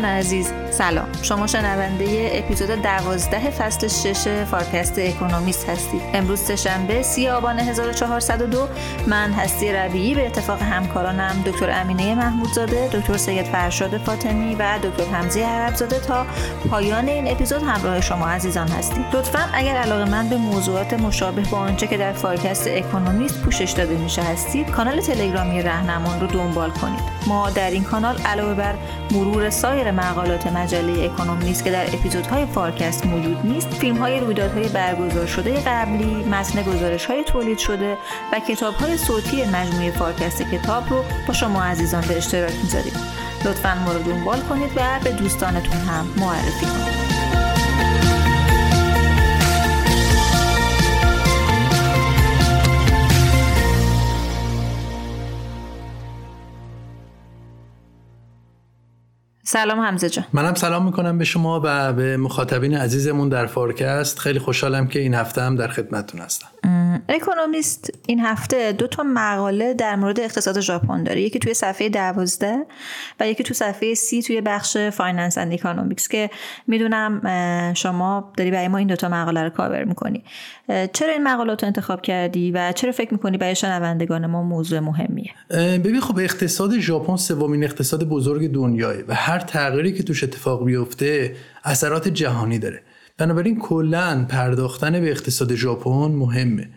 همراهان عزیز. سلام. شما شنونده اپیزود دوازده فصل شش فارکست اکونومیست هستید. امروز سهشنبه سی آبان 1402 من هستی ربیعی. به اتفاق همکارانم دکتر امینه محمودزاده دکتر سید فرشاد فاطمی و دکتر حمزه عربزاده تا پایان این اپیزود همراه شما عزیزان هستیم. لطفا اگر علاقه‌مند به موضوعات مشابه با آنچه که در فارکست اکونومیست پوشش داده میشه هستید کانال تلگرامی رهنمان رو دنبال کنید. ما در این کانال علاوه بر مرور سایر مقالات مجله اکونومیست که در اپیزودهای فارکست موجود نیست فیلم های رویدادهای برگزار شده قبلی متن گزارش های تولید شده و کتاب های صوتی مجموعه فارکست کتاب رو با شما عزیزان به اشتراک می‌ذاریم. لطفا ما رو دنبال کنید و به دوستانتون هم معرفی کنید. سلام حمزه جان. منم سلام می‌کنم به شما و به مخاطبین عزیزمون در فارکست. خیلی خوشحالم که این هفته هم در خدمتتون هستم. اکونومیست این هفته دو تا مقاله در مورد اقتصاد ژاپن داره. یکی توی صفحه دوازده و یکی تو صفحه سی توی بخش Finance and Economics که می‌دونم شما داری برای ما این دوتا مقاله رو کاور می‌کنی. چرا این مقالات رو انتخاب کردی و چرا فکر می‌کنی برای شنوندگان ما موضوع مهمیه؟ ببین خب اقتصاد ژاپن سومین اقتصاد بزرگ دنیاه و هر تغییری که توش اتفاق بیفته اثرات جهانی داره. بنابراین کلا پرداختن به اقتصاد ژاپن مهمه.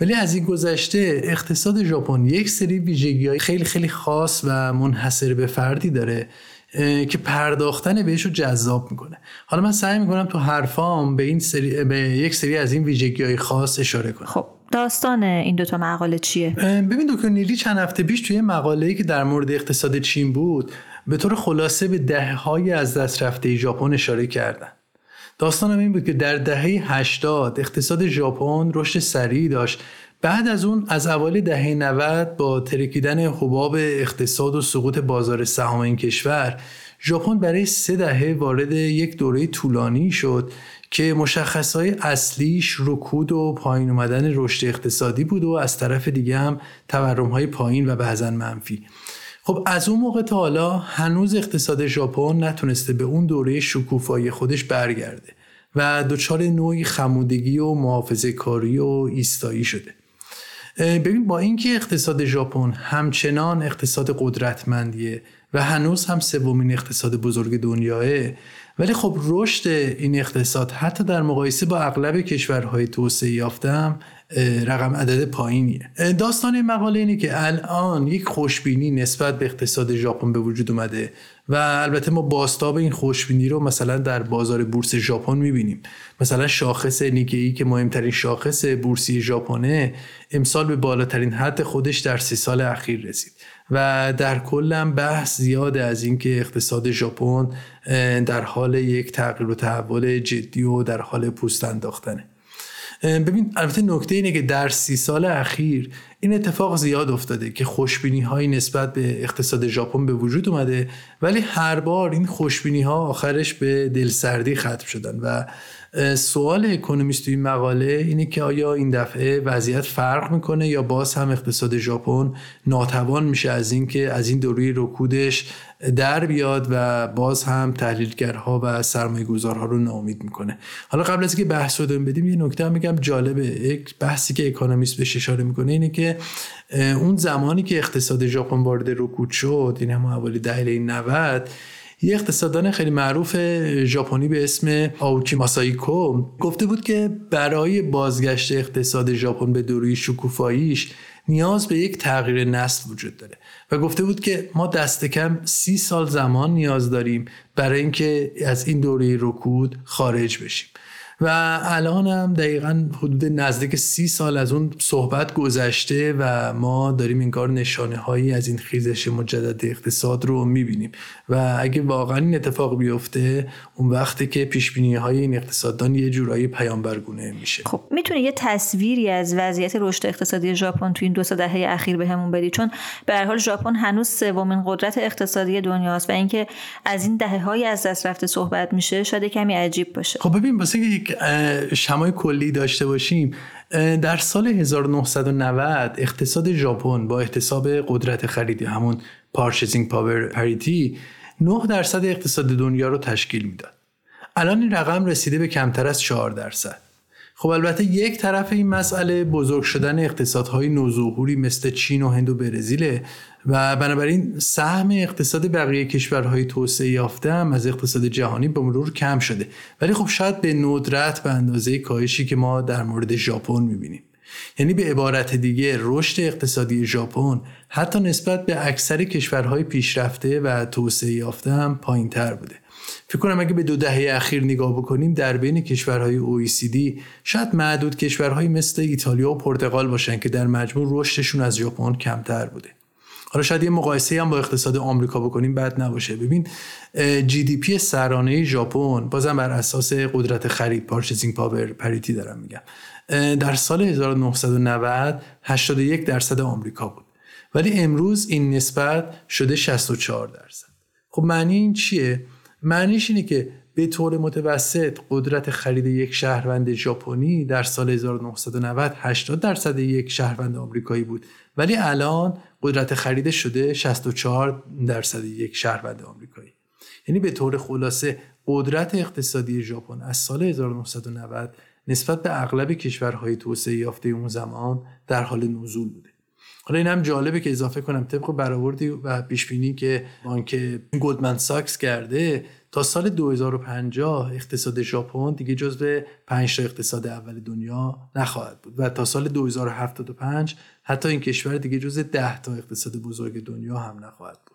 ولی از این گذشته اقتصاد ژاپن یک سری ویژگی های خیلی خیلی خاص و منحصر به فردی داره که پرداختن بهش رو جذاب می‌کنه. حالا من سعی می‌کنم تو حرفام به این سری به یک سری از این ویژگی های خاص اشاره کنم. خب داستان این دوتا مقاله چیه؟ ببین دکتر نیلی چند هفته پیش توی مقاله‌ای که در مورد اقتصاد چین بود به طور خلاصه به دهه از دست رفته ژاپن اشاره کردن. داستانم این بود که در دهه 80 اقتصاد ژاپن رشد سریعی داشت. بعد از اون از اوایل دهه 90 با ترکیدن حباب اقتصاد و سقوط بازار سهام این کشور ژاپن برای سه دهه وارد یک دوره طولانی شد که مشخصهای اصلیش رکود و پایین اومدن رشد اقتصادی بود و از طرف دیگه هم تورم های پایین و بعضا منفی. خب از اون موقع تا حالا هنوز اقتصاد ژاپن نتونسته به اون دوره شکوفایی خودش برگرده و دچار نوعی خمودگی و محافظه کاری و ایستایی شده. ببین با اینکه اقتصاد ژاپن همچنان اقتصاد قدرتمندیه و هنوز هم سومین اقتصاد بزرگ دنیاه ولی خب رشد این اقتصاد حتی در مقایسه با اغلب کشورهای توسعه یافته رقم عدد پایینیه. داستان این مقاله اینه که الان یک خوشبینی نسبت به اقتصاد ژاپن به وجود اومده و البته ما باستاب این خوشبینی رو مثلا در بازار بورس ژاپن می‌بینیم. مثلا شاخص نیکی که مهمترین شاخص بورسی ژاپنه امسال به بالاترین حد خودش در سی سال اخیر رسید و در کلم بحث زیاده از اینکه اقتصاد ژاپن در حال یک تغییر و تحول جدی و در حال پوست انداختنه. ببین البته نکته اینه که در سی سال اخیر این اتفاق زیاد افتاده که خوشبینی های نسبت به اقتصاد ژاپن به وجود اومده ولی هر بار این خوشبینی ها آخرش به دلسردی ختم شدن و سوال اکونومیست این مقاله اینه که آیا این دفعه وضعیت فرق می‌کنه یا باز هم اقتصاد ژاپن ناتوان میشه از اینکه از این دوره رکودش در بیاد و باز هم تحلیلگرها و سرمایه گذارها رو ناامید می‌کنه؟ حالا قبل از اینکه بحث رو بدیم یه نکته هم میگم جالبه. یک بحثی که اکونومیست بهش اشاره می‌کنه اینه که اون زمانی که اقتصاد ژاپن وارد رکود شد این هم حوالی دهه 90 یه اقتصاددان خیلی معروف ژاپنی به اسم آوچی ماسایکو گفته بود که برای بازگشت اقتصاد ژاپن به دوره شکوفاییش نیاز به یک تغییر نسل وجود داره. و گفته بود که ما دست کم سی سال زمان نیاز داریم برای اینکه از این دوره رکود خارج بشیم. و الان هم دقیقا حدود نزدیک سی سال از اون صحبت گذشته و ما داریم این کار نشانه هایی از این خیزش مجدد اقتصاد رو می‌بینیم. و اگه واقعا این اتفاق بیفته اون وقتی که پیش بینی های این اقتصاددان یه جورایی پیامبرگونه میشه. خب می‌تونی یه تصویری از وضعیت رشد اقتصادی ژاپن تو این دو سه دهه اخیر بهمون بدی؟ چون به هر حال ژاپن هنوز سومین قدرت اقتصادی دنیاست و اینکه از این دهه های از دست رفته صحبت میشه شاید کمی عجیب باشه. خب ببین واسه یک شمای کلی داشته باشیم در سال 1990 اقتصاد ژاپن با احتساب قدرت خریدی همون پارچزینگ پاور پریتی 9 درصد اقتصاد دنیا رو تشکیل می‌داد. الان این رقم رسیده به کمتر از 4 درصد. خب البته یک طرف این مسئله بزرگ شدن اقتصادهای نوظهوری مثل چین و هند و برزیله و بنابراین سهم اقتصاد بقیه کشورهای توسعه یافته هم از اقتصاد جهانی به مرور کم شده. ولی خب شاید به ندرت به اندازه کاهشی که ما در مورد ژاپن می‌بینیم. یعنی به عبارت دیگه رشد اقتصادی ژاپن حتی نسبت به اکثر کشورهای پیشرفته و توسعه یافته هم پایین تر بوده. فکر کنم اگه به دو دهه اخیر نگاه بکنیم در بین کشورهای OECD شاید معدود کشورهایی مثل ایتالیا و پرتغال باشن که در مجموع رشدشون از ژاپن کمتر بوده. حالا شاید یه مقایسه هم با اقتصاد آمریکا بکنیم بد نباشه. ببین GDP سرانه ژاپن بازم بر اساس قدرت خرید purchasing power parity دارم میگم در سال 1990 81 درصد آمریکا بود. ولی امروز این نسبت شده 64 درصد. خب معنی این چیه؟ معنیش اینه که به طور متوسط قدرت خرید یک شهروند ژاپنی در سال 1990 80 درصد یک شهروند آمریکایی بود. ولی الان قدرت خریدش شده 64 درصد یک شهروند آمریکایی. یعنی به طور خلاصه قدرت اقتصادی ژاپن از سال 1990 نسبت به اغلب کشورهای توسعه یافته اون زمان در حال نزول بوده. حالا این هم جالبه که اضافه کنم طبق برآوردی و پیشبینی که بانک گلدمن ساکس کرده تا سال 2050 اقتصاد ژاپن دیگه جزو 5 تا اقتصاد اول دنیا نخواهد بود و تا سال 2075 حتی این کشور دیگه جزو 10 تا اقتصاد بزرگ دنیا هم نخواهد بود.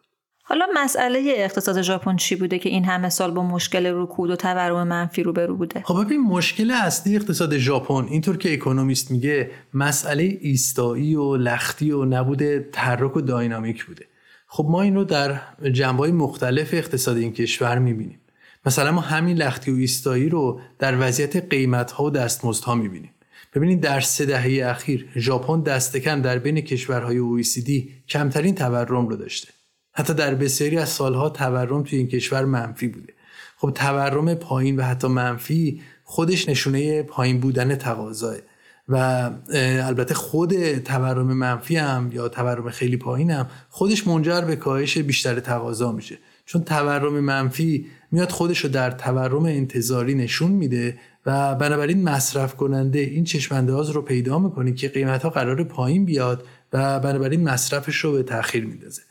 حالا مسئله اقتصاد ژاپن چی بوده که این همه سال با مشکل رکود و تورم منفی روبرو بوده؟ خب ببین مشکل اصلی اقتصاد ژاپن اینطور که اکونومیست میگه مسئله ایستایی و لختی و نبوده تحرک و داینامیک بوده. خب ما این رو در جنبه مختلف اقتصاد این کشور می‌بینیم. مثلا ما همین لختی و ایستایی رو در وضعیت قیمت ها و دستمزدها می‌بینیم. ببینید در سه دهه اخیر ژاپن دستکم در بین کشورهای OECD کمترین تورم رو داشته. حتی در بسیاری از سالها تورم توی این کشور منفی بوده. خب تورم پایین و حتی منفی خودش نشونه پایین بودن تقاضاه. و البته خود تورم منفی هم یا تورم خیلی پایین هم خودش منجر به کاهش بیشتر تقاضا میشه. چون تورم منفی میاد خودش رو در تورم انتظاری نشون میده و بنابراین مصرف کننده این چشمانداز رو پیدا می‌کنه که قیمت ها قرار پایین بیاد و بنابراین مصرفش رو به تاخیر میندازه.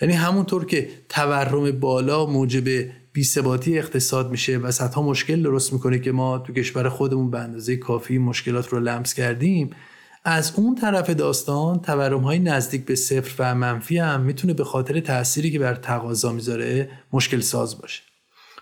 یعنی همونطور که تورم بالا موجب بیثباتی اقتصاد میشه و صدها مشکل درست می‌کنه که ما تو کشور خودمون به اندازه کافی مشکلات رو لمس کردیم از اون طرف داستان تورم های نزدیک به صفر و منفی هم می‌تونه به خاطر تأثیری که بر تقاضا می‌ذاره مشکل ساز باشه.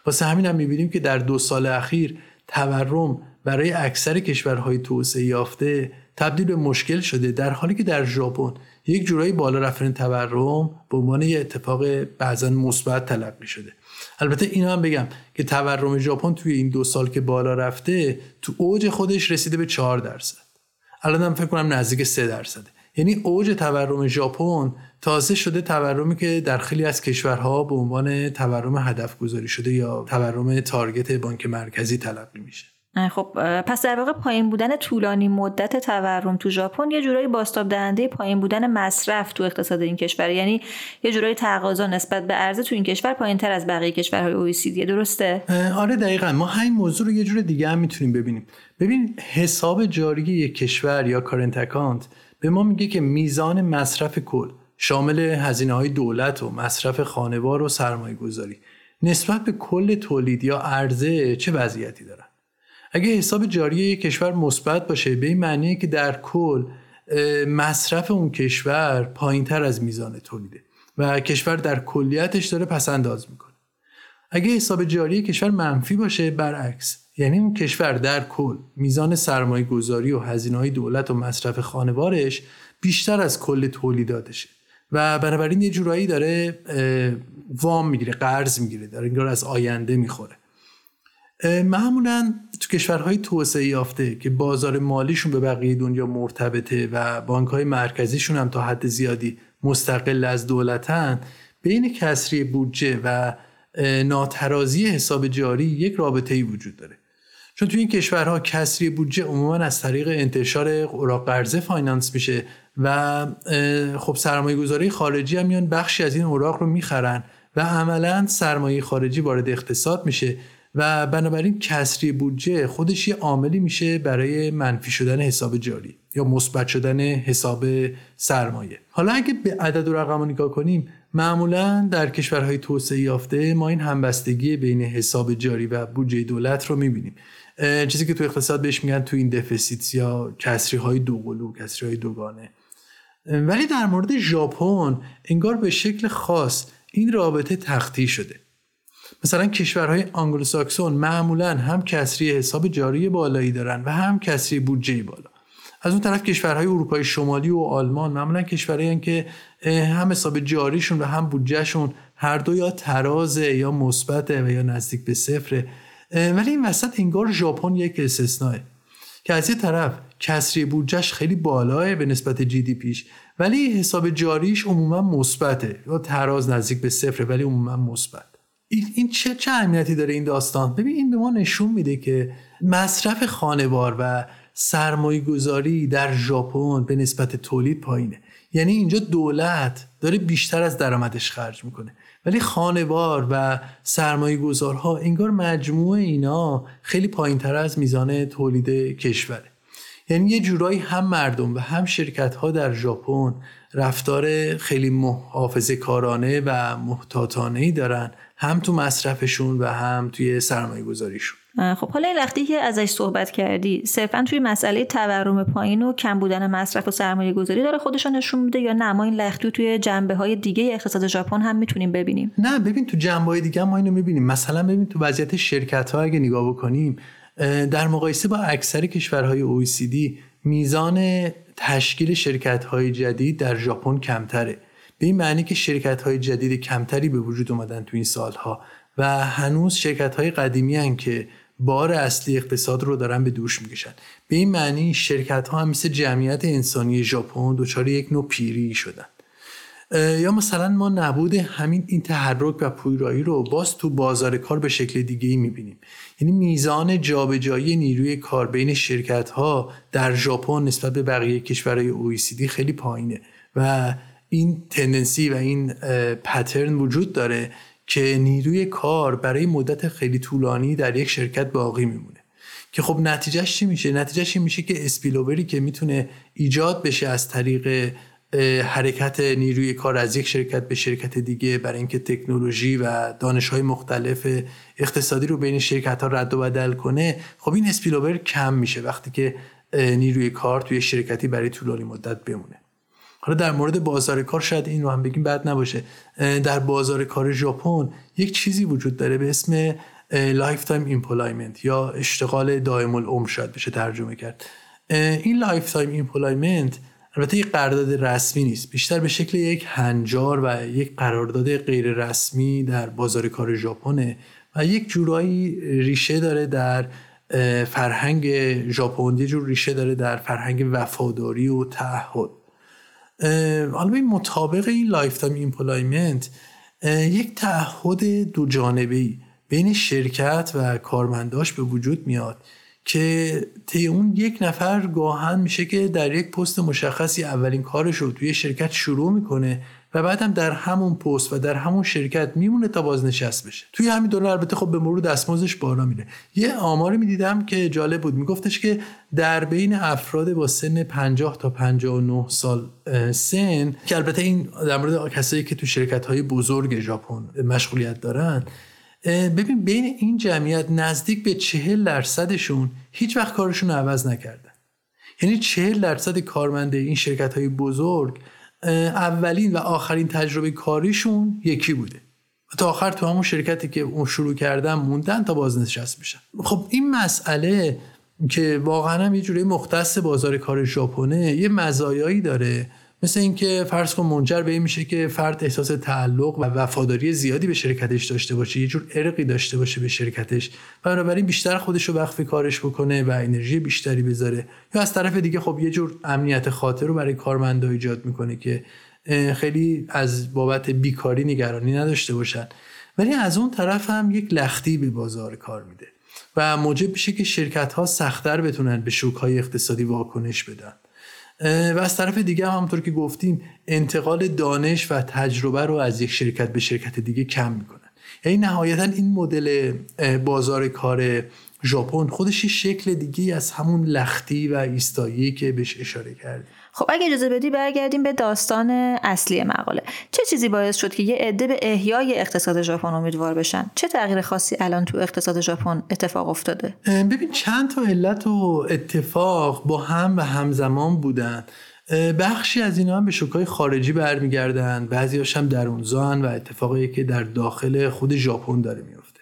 واسه همین هم می‌بینیم که در دو سال اخیر تورم برای اکثر کشورهای توسعه یافته تبدیل به مشکل شده در حالی که در ژاپن یک جورایی بالا رفتن تورم به عنوان یه اتفاق بعضا مثبت تلقی شده. البته این هم بگم که تورم ژاپن توی این دو سال که بالا رفته تو اوج خودش رسیده به 4 درصد. الان هم فکر کنم نزدیک 3 درصده یعنی اوج تورم ژاپن تازه شده تورمی که در خیلی از کشورها به عنوان تورم هدف گذاری شده یا تورم تارگت بانک مرکزی تلقی میشه. خب پس در واقع پایین بودن طولانی مدت تورم تو ژاپن یه جورایی باستاب دهنده پایین بودن مصرف تو اقتصاد این کشور. یعنی یه جورایی تقاضا نسبت به عرضه تو این کشور پایین تر از بقیه کشورهای OECD. درسته؟ آره دقیقا. ما همین موضوع رو یه جور دیگه هم می‌تونیم ببینیم. ببین حساب جاری یک کشور یا کارنت اکانت به ما میگه که میزان مصرف کل شامل هزینه های دولت و مصرف خانوار و سرمایه گذاری نسبت به کل تولید یا عرضه چه وضعیتی داره اگه حساب جاری یک کشور مثبت باشه به این معنیه که در کل مصرف اون کشور پایین تر از میزان تولیده و کشور در کلیتش داره پس انداز می‌کنه. اگه حساب جاری کشور منفی باشه برعکس یعنی اون کشور در کل میزان سرمایه گذاری و هزینه دولت و مصرف خانوارش بیشتر از کل تولیداتشه و بنابراین یه جورایی داره وام می‌گیره قرض می‌گیره داره انگار از آینده می‌خوره. معمولا تو کشورهای توسعه یافته که بازار مالیشون به بقیه دنیا مرتبطه و بانک های مرکزیشون هم تا حد زیادی مستقل از دولتن بین کسری بودجه و ناترازی حساب جاری یک رابطه ای وجود داره. چون تو این کشورها کسری بودجه عموما از طریق انتشار اوراق قرضه فاینانس میشه و خب سرمایه گذاری خارجی هم میان بخشی از این اوراق رو می‌خرن و عملا سرمایه خارجی وارد اقتصاد میشه و بنابراین کسری بودجه خودش یه عاملی میشه برای منفی شدن حساب جاری یا مثبت شدن حساب سرمایه. حالا اگه به عدد و رقم نگاه کنیم معمولا در کشورهای توسعه یافته ما این همبستگی بین حساب جاری و بودجه دولت رو می‌بینیم. چیزی که تو اقتصاد بهش میگن twin deficit یا کسری های دوقلو کسری های دوگانه ولی در مورد ژاپن انگار به شکل خاص این رابطه تخطی شده. مثلا کشورهای آنگلوساکسون معمولا هم کسری حساب جاری بالایی دارن و هم کسری بودجه بالا. از اون طرف کشورهای اروپای شمالی و آلمان معمولا کشورهایی که هم حساب جاریشون و هم بودجهشون هر دو یا ترازه یا مثبته و یا نزدیک به صفره. ولی این وسط انگار ژاپن یک استثناء که از یه طرف کسری بودجهش خیلی بالاه به نسبت جی دی پیش ولی حساب جاریش عموما مثبته یا تراز نزدیک به صفره ولی عموما مثبت. این چه چه اهمیتی داره این داستان؟ ببین این به ما نشون میده که مصرف خانوار و سرمایه گذاری در ژاپن به نسبت تولید پایینه. یعنی اینجا دولت داره بیشتر از درآمدش خرج می‌کنه. ولی خانوار و سرمایه گذارها انگار مجموع اینا خیلی پایین تر از میزان تولید کشوره. یعنی یه جورایی هم مردم و هم شرکت ها در ژاپن رفتار خیلی محافظه کارانه و محتاطانه ای دارن هم تو مصرفشون و هم توی سرمایه گذاریشون خب حالا این وقتی که ازش صحبت کردی صرفا توی مسئله تورم پایین و کم بودن مصرف و سرمایه گذاری داره خودشون نشون میده یا نه؟ ما این لختی توی جنبه های دیگه اقتصاد ژاپن هم می‌تونیم ببینیم. نه ببین تو جنبه های دیگه ما اینو می‌بینیم. مثلا ببین تو وضعیت شرکت ها اگه نگاه بکنیم در مقایسه با اکثر کشورهای OECD میزان تشکیل شرکت های جدید در ژاپن کمتره. به این معنی که شرکت های جدید کمتری به وجود اومدن تو این سالها و هنوز شرکت های قدیمی هن که بار اصلی اقتصاد رو دارن به دوش می‌کشن. به این معنی شرکت ها هم مثل جمعیت انسانی ژاپن دچار یک نوع پیری شدن. یا مثلا ما نبود همین این تحرک و پویرایی رو باز تو بازار کار به شکل دیگه ای می‌بینیم. یعنی میزان جابجایی نیروی کار بین شرکت ها در ژاپن نسبت به بقیه کشورهای OECD خیلی پایینه و این تندنسی و این پترن وجود داره که نیروی کار برای مدت خیلی طولانی در یک شرکت باقی میمونه. که خب نتیجهش چی میشه؟ نتیجهش این میشه که اسپیلووری که می‌تونه ایجاد بشه از طریق حرکت نیروی کار از یک شرکت به شرکت دیگه برای اینکه تکنولوژی و دانش های مختلف اقتصادی رو بین شرکت ها رد و بدل کنه خب این اسپیلوور کم میشه وقتی که نیروی کار توی شرکتی برای طولانی مدت بمونه. حالا در مورد بازار کار شاید این رو هم بگیم بد نباشه. در بازار کار ژاپن یک چیزی وجود داره به اسم lifetime employment یا اشتغال دائم العمر شاید بشه ترجمه کرد. این lifetime employment البته یک قرارداد رسمی نیست. بیشتر به شکل یک هنجار و یک قرارداد غیر رسمی در بازار کار ژاپنه و یک جورایی ریشه داره در فرهنگ ژاپن یه جور ریشه داره در فرهنگ وفاداری و تعهد. حالا این مطابق این lifetime employment یک تعهد دو جانبه بین شرکت و کارمنداش به وجود میاد. که طی اون یک نفر گاهاً میشه که در یک پست مشخصی اولین کارش رو توی شرکت شروع می‌کنه و بعدم در همون پست و در همون شرکت میمونه تا بازنشست بشه. توی همین دوره البته خب به مرور دستمزدش بالا میره. یه آماری می‌دیدم که جالب بود. میگفتش که در بین افراد با سن 50 تا 59 سال سن که البته این در مورد کسایی که تو شرکت های بزرگ ژاپن مشغولیت دارن ببین بین این جمعیت نزدیک به چهل درصدشون هیچ وقت کارشون عوض نکردن. یعنی چهل درصد کارمنده این شرکت های بزرگ اولین و آخرین تجربه کاریشون یکی بوده. و تا آخر تو همون شرکتی که اون شروع کردن موندن تا بازنشست میشن. خب این مسئله که واقعا هم یه جوری مختص بازار کار ژاپنه یه مزایایی داره. مثل اینکه فرض کن منجر به این میشه که فرد احساس تعلق و وفاداری زیادی به شرکتش داشته باشه یه جور ارقی داشته باشه به شرکتش و بنابراین بیشتر خودش رو وقف کارش بکنه و انرژی بیشتری بذاره. یا از طرف دیگه خب یه جور امنیت خاطر رو برای کارمندا ایجاد می‌کنه که خیلی از بابت بیکاری نگرانی نداشته باشن. ولی از اون طرف هم یک لختی به بازار کار میده و موجب میشه که شرکت ها سختتر بتونن به شوک های اقتصادی واکنش بدن. و از طرف دیگه هم همونطور که گفتیم انتقال دانش و تجربه رو از یک شرکت به شرکت دیگه کم می‌کنن. یعنی نهایتا این مدل بازار کار ژاپن خودش شکل دیگه از همون لختی و ایستایی که بهش اشاره کردیم. خب اگه اجازه بدی برگردیم به داستان اصلی مقاله. چه چیزی باعث شد که یه عده به احیای اقتصاد ژاپن امیدوار بشن؟ چه تغییر خاصی الان تو اقتصاد ژاپن اتفاق افتاده؟ ببین چند تا علت و اتفاق با هم و همزمان بودن. بخشی از اینا هم به شوکای خارجی برمیگردن بعضی هم درونزان و اتفاقی که در داخل خود ژاپن داره میفته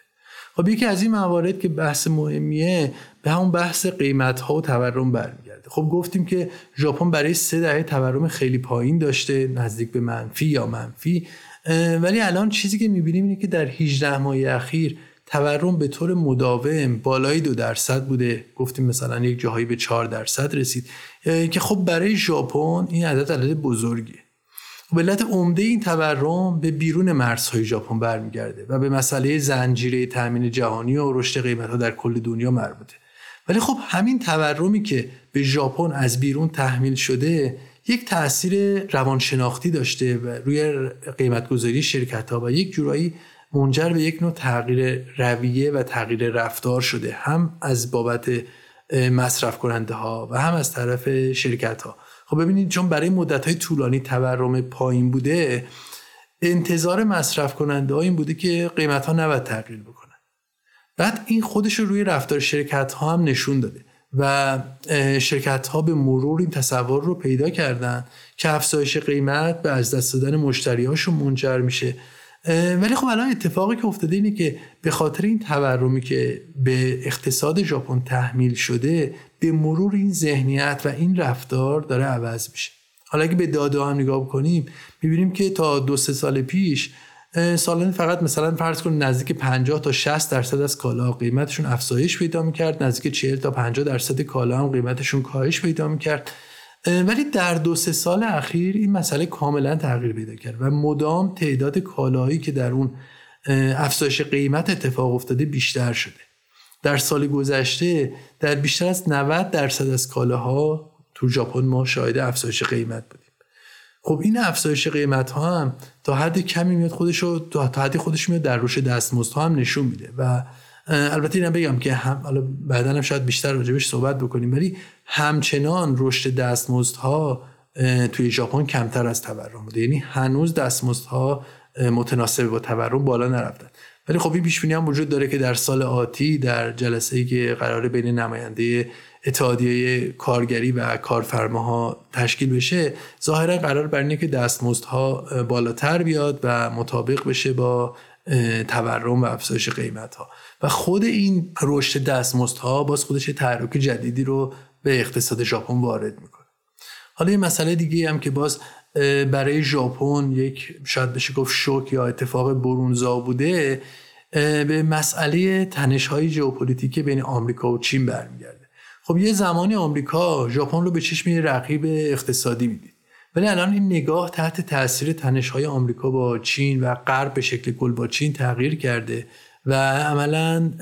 خب یکی از این موارد که بحث مهمیه به همون بحث قیمت ها و تورم برمیگرده. خب گفتیم که ژاپن برای سه دهه تورم خیلی پایین داشته نزدیک به منفی یا منفی. ولی الان چیزی که می‌بینیم اینه که در 18 ماه اخیر تورم به طور مداوم بالای دو درصد بوده. گفتیم مثلا یک جاهایی به 4 درصد رسید. که خب برای ژاپن این عدد عدد بزرگیه. خب علت عمده این تورم به بیرون مرزهای ژاپن برمیگرده و به مسئله زنجیره تامین جهانی و رشد قیمت ها در کل دنیا مربوطه. ولی خب همین تورمی که به ژاپن از بیرون تحمیل شده یک تاثیر روانشناختی داشته و روی قیمتگذاری شرکت ها و یک جورایی منجر به یک نوع تغییر رویه و تغییر رفتار شده هم از بابت مصرف کننده ها و هم از طرف شرکت ها خب ببینید چون برای مدت های طولانی تورم پایین بوده انتظار مصرف کننده ها این بوده که قیمت ها نباید تغییر بکنه. بعد این خودش رو روی رفتار شرکت ها هم نشون داده و شرکت ها به مرور این تصور رو پیدا کردن که افزایش قیمت به از دست دادن مشتریاشون منجر میشه. ولی خب الان اتفاقی که افتاده اینه که به خاطر این تورمی که به اقتصاد ژاپن تحمیل شده به مرور این ذهنیت و این رفتار داره عوض میشه. حالا اگه به داده هم نگاه کنیم می‌بینیم که تا دو سه سال پیش سالانه فقط مثلا فرض کن نزدیک 50 تا 60 درصد از کالا قیمتشون افزایش پیدا می‌کرد. نزدیک 40 تا 50 درصد کالا هم قیمتشون کاهش پیدا می‌کرد. ولی در دو سه سال اخیر این مسئله کاملا تغییر پیدا کرد و مدام تعداد کالاهایی که در اون افزایش قیمت اتفاق افتاده بیشتر شده. در سال گذشته در بیشتر از 90 درصد از کالاها تو ژاپن ما شاهد افزایش قیمت بودیم. خب این افزایش قیمت ها هم تا حد کمی میاد خودش رو تا حدی خودش میاد در رشد دستمزد ها هم نشون میده. و البته اینم بگم که هم حالا بعدا هم شاید بیشتر راجبش صحبت بکنیم ولی همچنان رشد دستمزد ها توی ژاپن کمتر از تورم بوده. یعنی هنوز دستمزد ها متناسب با تورم بالا نرفتن. ولی خب این پیش هم وجود داره که در سال آتی در جلسه ای که قرار بین نماینده اتحادیه کارگری و کارفرماها تشکیل بشه ظاهرا قرار بر اینه که دستمزدها بالاتر بیاد و مطابق بشه با تورم و افزایش قیمت ها و خود این رشد دستمزدها باز خودش تحرک جدیدی رو به اقتصاد ژاپن وارد می‌کنه. حالا یه مسئله دیگه هم که باز برای ژاپن یک شاید بشه گفت شوک یا اتفاق برونزا بوده به مسئله تنش های ژئوپلیتیکی بین آمریکا و چین برمیگرده. خب یه زمانی آمریکا ژاپن رو به چشم رقیب اقتصادی می‌دید. ولی الان این نگاه تحت تاثیر تنش های آمریکا با چین و غرب به شکل کل با چین تغییر کرده و عملا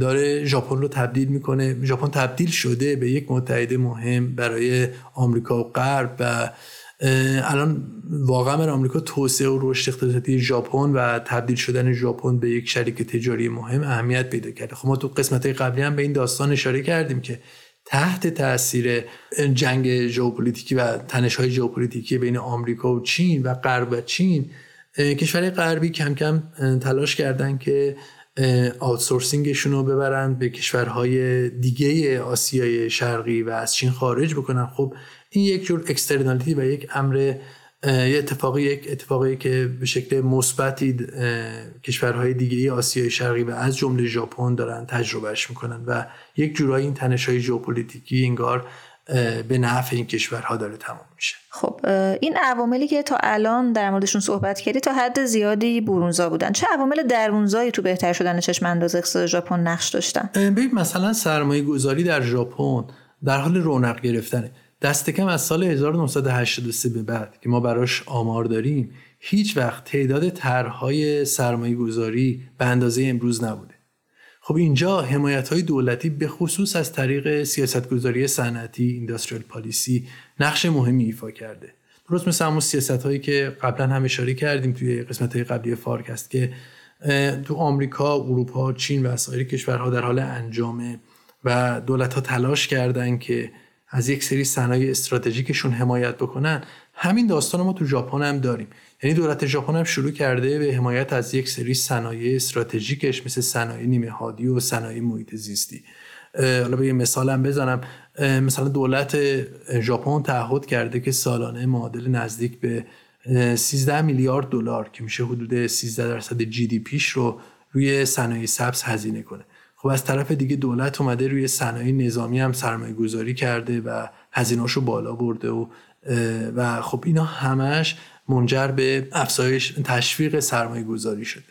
داره ژاپن رو تبدیل می‌کنه. ژاپن تبدیل شده به یک متحد مهم برای آمریکا و غرب و الان واقعا برای آمریکا توسعه و رشد اقتصادی ژاپن و تبدیل شدن ژاپن به یک شریک تجاری مهم اهمیت پیدا کرده. خب ما تو قسمت قبلی هم به این داستان اشاره کردیم که تحت تاثیر جنگ ژئوپلیتیکی و تنش های ژئوپلیتیکی بین آمریکا و چین و غرب و چین کشورهای غربی کم کم تلاش کردن که outsourcing شون رو ببرن به کشورهای دیگه آسیای شرقی و از چین خارج بکنن. خب این یک جور externality و یک امر یه اتفاقی یک اتفاقی که به شکل مثبتی کشورهای دیگه آسیای شرقی و از جمله ژاپن دارن تجربهش می‌کنن و یک جورایی این تنش های ژئوپلیتیکی انگار به نفع این کشورها داره تمام میشه. خب این عواملی که تا الان در موردشون صحبت کردی تا حد زیادی برونزا بودن. چه عوامل درونزایی تو بهتر شدن چشم انداز اقتصاد ژاپن نقش داشتن؟ ببین مثلا سرمایه گذاری در ژاپن در حال رونق گرفتنه. دست کم از سال 1983 به بعد که ما براش آمار داریم هیچ وقت تعداد طرحهای سرمایه گذاری به اندازه امروز نبوده. خب اینجا حمایت های دولتی به خصوص از طریق سیاست گذاری صنعتی اینداستریال پالیسی نقش مهمی ایفا کرده. درست مثل همون سیاست هایی که قبلا هم اشاره کردیم توی قسمت های قبلی فارکست که تو آمریکا، اروپا، چین و سایر کشورها در حال انجامه و دولت ها تلاش کردن که از یک سری صنایع استراتژیکشون حمایت بکنن. همین داستان ما تو ژاپن هم داریم. یعنی دولت ژاپن هم شروع کرده به حمایت از یک سری صنایع استراتژیکش مثل صنایع نیمه هادی و صنایع محیط زیستی. حالا به یه مثالم بزنم. مثلا دولت ژاپن تعهد کرده که سالانه معادل نزدیک به 13 میلیارد دلار که میشه حدود 13 درصد جی دی پیش رو روی صنایع سبز هزینه کنه. خب از طرف دیگه دولت اومده روی صنایع نظامی هم سرمایه گذاری کرده و هزینهاشو بالا برده و و خب اینا همش منجر به افزایش تشویق سرمایه گذاری شده.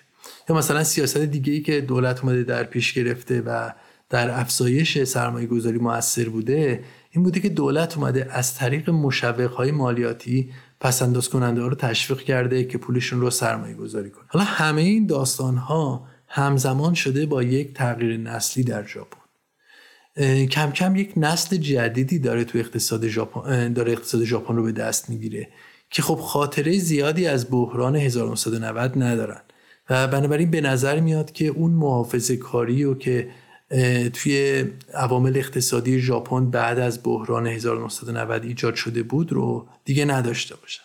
یا مثلا سیاست دیگه ای که دولت اومده در پیش گرفته و در افزایش سرمایه گذاری موثر بوده این بوده که دولت اومده از طریق مشوق های مالیاتی پسنداز کننده ها رو تشویق کرده که پولشون رو سرمایه گذاری کنه. حالا همه این داستان ها همزمان شده با یک تغییر نسلی در ژاپن. کم کم یک نسل جدیدی داره تو اقتصاد ژاپن داره اقتصاد ژاپن رو به دست می‌گیره که خب خاطره زیادی از بحران 1990 ندارن. و بنابراین به نظر میاد که اون محافظه کاری و که توی عوامل اقتصادی ژاپن بعد از بحران 1990 ایجاد شده بود رو دیگه نداشته باشن.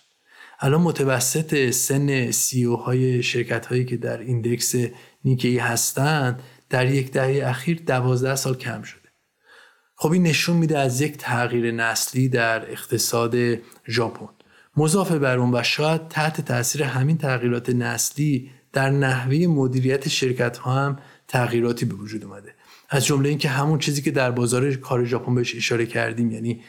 الان متوسط سن سی او های شرکت هایی که در ایندکس نیکی هستند در یک دهه اخیر دوازده سال کم شده. خب این نشون میده از یک تغییر نسلی در اقتصاد ژاپن. مضافه بر اون و شاید تحت تاثیر همین تغییرات نسلی در نحوه مدیریت شرکت ها هم تغییراتی به وجود اومده. از جمله اینکه همون چیزی که در بازار کار ژاپن بهش اشاره کردیم یعنی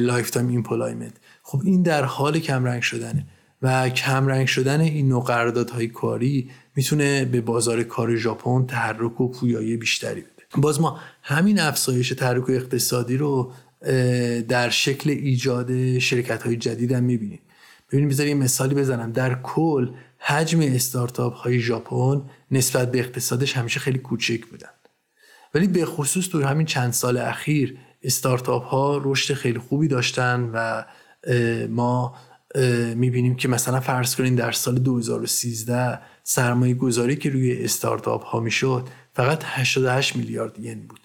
lifetime employment خب این در حال کمرنگ شدنه و کمرنگ شدن این نوع قراردادهای کاری می‌تونه به بازار کار ژاپن تحرک و پویایی بیشتری بده. باز ما همین افزایش تحرک اقتصادی رو در شکل ایجاد شرکت های جدید هم می‌بینیم. ببینیم یه مثالی بزنم. در کل حجم استارتاپ های ژاپن نسبت به اقتصادش همیشه خیلی کوچک بودن. ولی به خصوص تو همین چند سال اخیر استارتاپ ها رشد خیلی خوبی داشتن و ما می‌بینیم که مثلا فرض کنین در سال 2013 سرمایه گذاری که روی استارتاپ ها می‌شد فقط 88 میلیارد ین بود.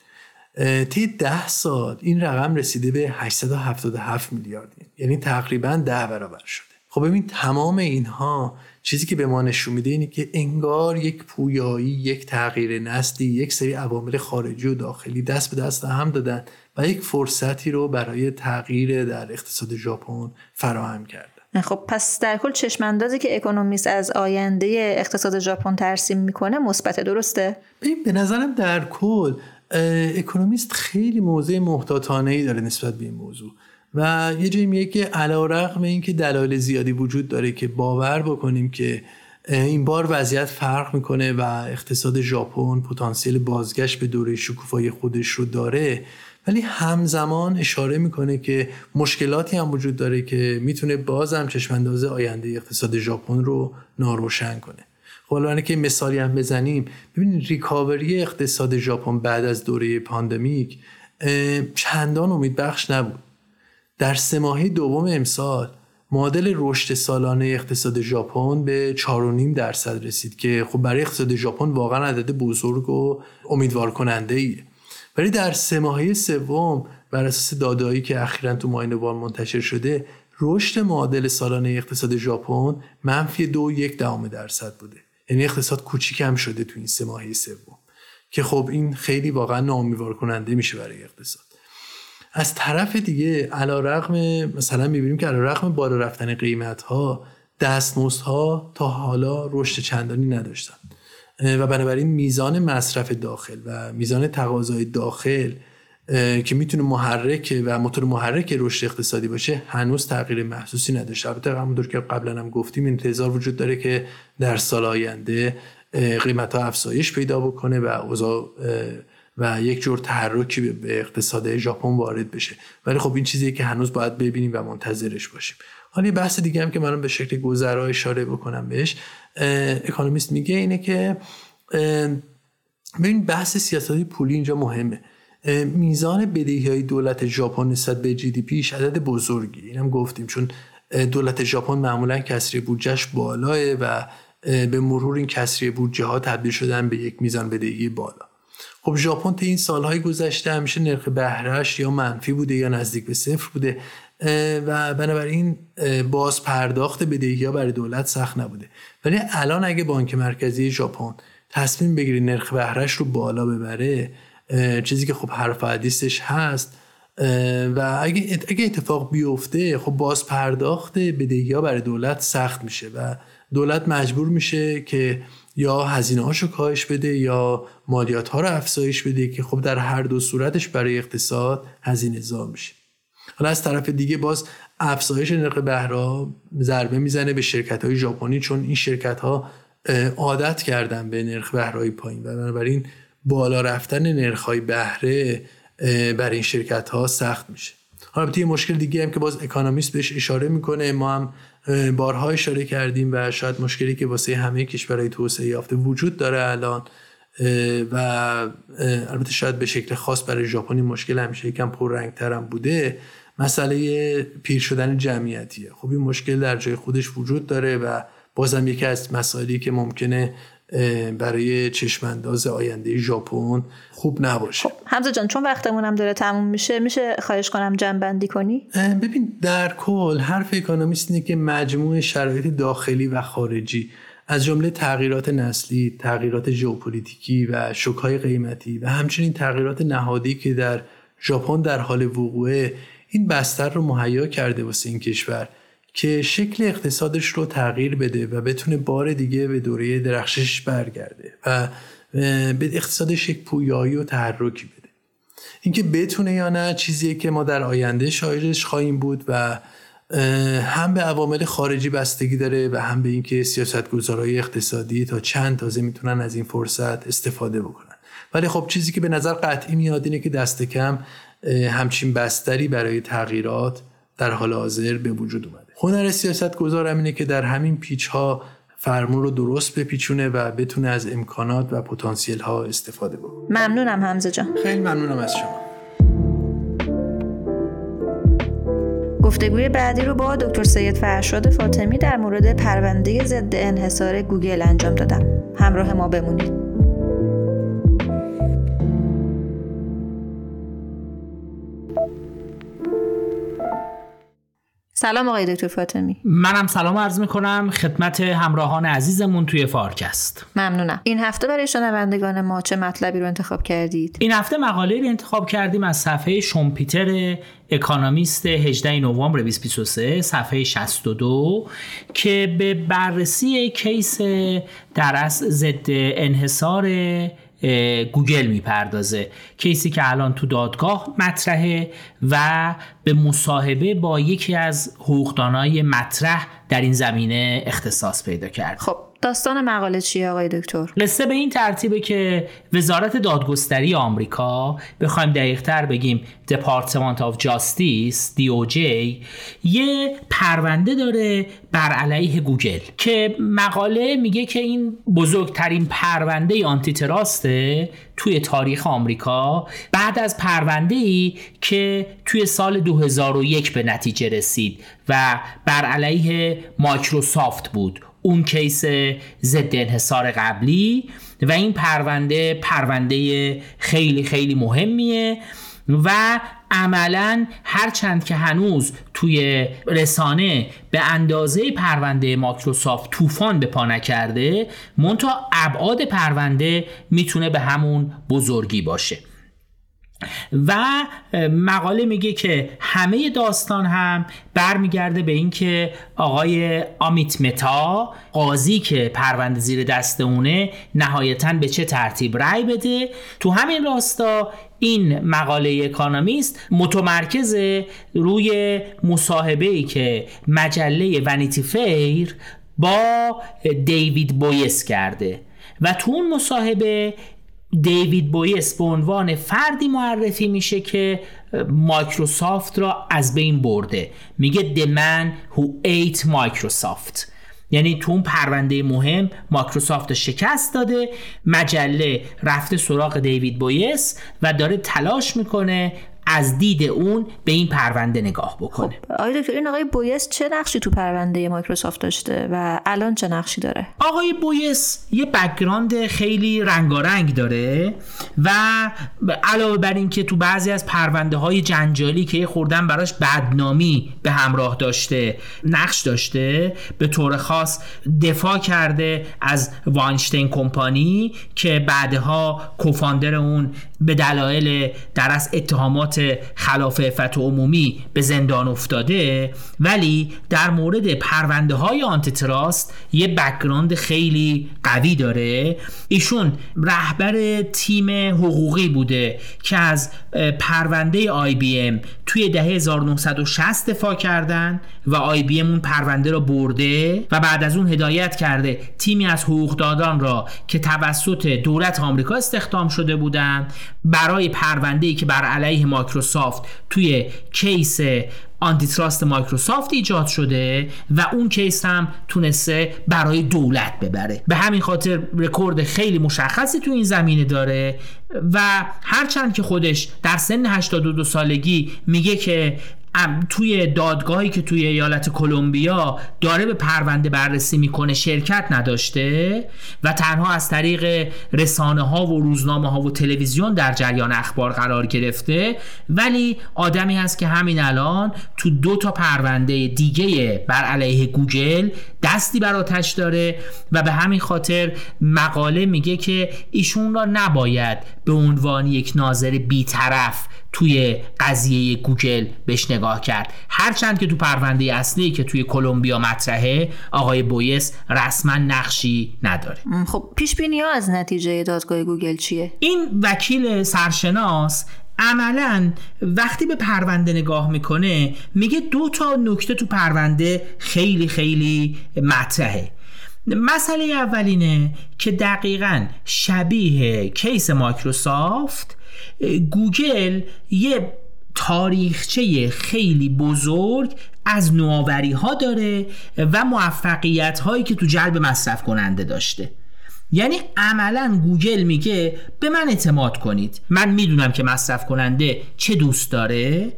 طی ده سال این رقم رسیده به 877 میلیارد ین. یعنی تقریبا ده برابر شده. خب ببین تمام اینها چیزی که به ما نشون میده اینه که انگار یک پویایی یک تغییر نسلی یک سری عوامل خارجی و داخلی دست به دست هم دادن و یک فرصتی رو برای تغییر در اقتصاد ژاپن فراهم کردن. خب پس در کل چشماندازی که اکونومیست از آینده اقتصاد ژاپن ترسیم می‌کنه مثبت درسته؟ به نظرم در کل اکونومیست خیلی موضع محتاطانه ای داره نسبت به این موضوع. و یه جایی میگه که علا رقم این که دلایل زیادی وجود داره که باور بکنیم که این بار وضعیت فرق می‌کنه و اقتصاد ژاپن پتانسیل بازگشت به دوره شکوفایی خودش رو داره ولی همزمان اشاره می‌کنه که مشکلاتی هم وجود داره که می‌تونه بازم چشمانداز آینده اقتصاد ژاپن رو ناروشن کنه. خب که مثالی هم بزنیم ببینید ریکاوری اقتصاد ژاپن بعد از دوره پاندمیک چندان امیدبخش نبود. در سه ماهه دوم امسال معادل رشد سالانه اقتصاد ژاپن به 4.5 درصد رسید که خب برای اقتصاد ژاپن واقعا عدد بزرگ و امیدوار کننده ایه ولی در سه ماهه سوم بر اساس دادایی که اخیرا تو ماین وال منتشر شده رشد معادل سالانه اقتصاد ژاپن منفی دو یک دهم درصد بوده. یعنی اقتصاد کوچیک هم شده تو این سه ماهه سوم. که خب این خیلی واقعا ناامیدوار کننده میشه برای اقتصاد. از طرف دیگه علا رقم مثلا می‌بینیم که علا رقم بالا رفتن قیمت ها دستمزد تا حالا رشد چندانی نداشتن. و بنابراین میزان مصرف داخل و میزان تقاضای داخل که می‌تونه محرک و موتور محرک رشد اقتصادی باشه هنوز تغییر محسوسی نداشته. البته همونطور که قبلا هم گفتیم انتظار وجود داره که در سال آینده قیمت ها افزایش پیدا بکنه و اوضاع و یک جور تحرکی به اقتصاد ژاپن وارد بشه. ولی خب این چیزیه که هنوز باید ببینیم و منتظرش باشیم. حالا یه بحث دیگه هم که منم به شکل گذرا اشاره بکنم بهش. اکانومیست میگه اینه که ببین بحث سیاست پولی اینجا مهمه. میزان بدهی های دولت ژاپن نسبت به جی دی پیش عدد بزرگی اینم گفتیم چون دولت ژاپن معمولا کسری بودجهش بالاه و به مرور این کسری بودجه ها تبدیل شدن به یک میزان بدهی بالا. خب ژاپن تا این سالهای گذشته همیشه نرخ بهرهش یا منفی بوده یا نزدیک به صفر بوده. و بنابراین باز پرداخت بدهی ها برای دولت سخت نبوده. ولی الان اگه بانک مرکزی ژاپن تصمیم بگیری نرخ بهرهش رو بالا ببره چیزی که خب حرف حدیثش هست و اگه اگه اتفاق بیفته خب باز پرداخت بدهی ها برای دولت سخت میشه و دولت مجبور میشه که یا هزینه هاشو کاهش بده یا مالیات ها رو افزایش بده که خب در هر دو صورتش برای اقتصاد هزینه زا میشه. حالا از طرف دیگه باز افزایش نرخ بهره ضربه می‌زنه به شرکت های ژاپنی چون این شرکت ها عادت کردن به نرخ بهره پایین و بنابراین بالا رفتن نرخ های بهره برای این شرکت ها سخت میشه. حالا یه مشکل دیگه هم که باز اکانومیست بهش اشاره می‌کنه ما هم بارها اشاره کردیم و شاید مشکلی که واسه همه کشورهای توسعه یافته وجود داره الان و البته شاید به شکل خاص برای ژاپنی مشکل همیشه یکم پررنگتر هم بوده. مسئله پیر شدن جمعیتیه. خب این مشکل در جای خودش وجود داره و بازم یکی از مسائلی که ممکنه برای چشمانداز آینده ژاپن خوب نباشه. خب حمزه جان چون وقتمون هم داره تموم میشه میشه خواهش کنم جمع‌بندی کنی؟ ببین در کل حرف اکانومیست اینه که مجموع شرایط داخلی و خارجی از جمله تغییرات نسلی، تغییرات ژئوپلیتیکی و شوک‌های قیمتی و همچنین تغییرات نهادی که در ژاپن در حال وقوعه این بستر رو مهیا کرده واسه این کشور که شکل اقتصادش رو تغییر بده و بتونه بار دیگه به دوره درخشش برگرده و به اقتصادش یک پویایی و تحرکی بده. اینکه بتونه یا نه چیزیه که ما در آینده شاهدش خواهیم بود و هم به عوامل خارجی بستگی داره و هم به اینکه سیاستگزارهای اقتصادی تا چند تازه می‌تونن از این فرصت استفاده بکنن. ولی خب چیزی که به نظر قطعی میاد اینه که دست کم همچین بستری برای تغییرات در حال حاضر به وجود اومده. هنر سیاست گذارم اینه که در همین پیچ ها فرمون رو درست بپیچونه و بتونه از امکانات و پتانسیل ها استفاده بکنه. ممنونم حمزه جان. خیلی ممنونم از شما. گفتگوی بعدی رو با دکتر سید فرشاد فاطمی در مورد پرونده ضد انحصار گوگل انجام دادم. همراه ما بمونید. سلام آقای دکتر فاطمی. منم سلام عرض می‌کنم. خدمت همراهان عزیزمون توی فارکست. ممنونم. این هفته برای شنوندگان ما چه مطلبی رو انتخاب کردید؟ این هفته مقاله رو انتخاب کردیم از صفحه شومپیتر اکانومیست 18 نوامبر 2023 صفحه 62 که به بررسی case در ضد انحصار گوگل می‌پردازه. case ی که الان تو دادگاه مطرحه و به مصاحبه با یکی از حقوقدانای مطرح در این زمینه اختصاص پیدا کرد. خب داستان مقاله چیه آقای دکتر؟ قصه به این ترتیبه که وزارت دادگستری آمریکا بخوایم دقیقتر بگیم Department of Justice DOJ یه پرونده داره بر علیه گوگل که مقاله میگه که این بزرگترین پرونده antitrust ه توی تاریخ آمریکا بعد از پرونده ای که توی سال 2001 به نتیجه رسید و بر علیه مایکروسافت بود اون case ضد انحصار قبلی و این پرونده پرونده خیلی خیلی مهمیه و عملا هرچند که هنوز توی رسانه به اندازه پرونده مایکروسافت طوفان به پا نکرده منتها ابعاد پرونده می‌تونه به همون بزرگی باشه. و مقاله میگه که همه داستان هم برمیگرده به اینکه آقای آمیت متا قاضی که پرونده زیر دست اونه نهایتا به چه ترتیب رأی بده؟ تو همین راستا این مقاله اکانومیست متمرکز روی مصاحبه ای که مجله Vanity Fair با دیوید بویس کرده. و تو اون مصاحبه دیوید بویس به عنوان فردی معرفی میشه که مایکروسافت را از بین برده. میگه the man who ate Microsoft. یعنی تو اون پرونده مهم مایکروسافت شکست داده مجله رفته سراغ دیوید بویس و داره تلاش می‌کنه از دید اون به این پرونده نگاه بکنه. خب آقای دکتر این آقای بویس چه نقشی تو پرونده مایکروسافت داشته و الان چه نقشی داره؟ آقای بویس یه background خیلی رنگارنگ داره. و علاوه بر اینکه تو بعضی از پرونده های جنجالی که خوردن براش بدنامی به همراه داشته نقش داشته به طور خاص دفاع کرده از Weinstein Company که بعدها co-founder اون به دلایل در از اتهامات خلاف عفت عمومی به زندان افتاده. ولی در مورد پرونده های antitrust یه background خیلی قوی داره. ایشون رهبر تیم حقوقی بوده که از پرونده آی بی ام توی دهه 1960 دفاع کردن و آی بی ام اون پرونده را برده و بعد از اون هدایت کرده. تیمی از حقوقدادان را که توسط دولت آمریکا استخدام شده بودند برای پرونده ای که بر علیه مایکروسافت توی case antitrust مایکروسافت ایجاد شده و اون case هم تونسته برای دولت ببره. به همین خاطر رکورد خیلی مشخصی تو این زمینه داره و هرچند که خودش در سن 82 سالگی میگه که توی دادگاهی که توی ایالت کلمبیا داره به پرونده بررسی می‌کنه شرکت نداشته و تنها از طریق رسانه ها و روزنامه ها و تلویزیون در جریان اخبار قرار گرفته. ولی آدمی هست که همین الان تو دو تا پرونده دیگه بر علیه گوگل دستی بر آتش داره و به همین خاطر مقاله میگه که ایشون را نباید به عنوان یک ناظر بیطرف توی قضیه گوگل بهش نگاه کرد. هرچند که تو پرونده اصلی که توی کلمبیا مطرحه آقای بویس رسما نقشی نداره. خب پیش بینی از نتیجه دادگاه گوگل چیه؟ این وکیل سرشناس عملا وقتی به پرونده نگاه می‌کنه میگه دو تا نکته تو پرونده خیلی خیلی مطرحه. مسئله اول اینه که دقیقا شبیه case مایکروسافت گوگل یه تاریخچه خیلی بزرگ از نوآوری ها داره و موفقیت هایی که تو جلب مصرف کننده داشته. یعنی عملا گوگل میگه به من اعتماد کنید. من می‌دونم که مصرف کننده چه دوست داره.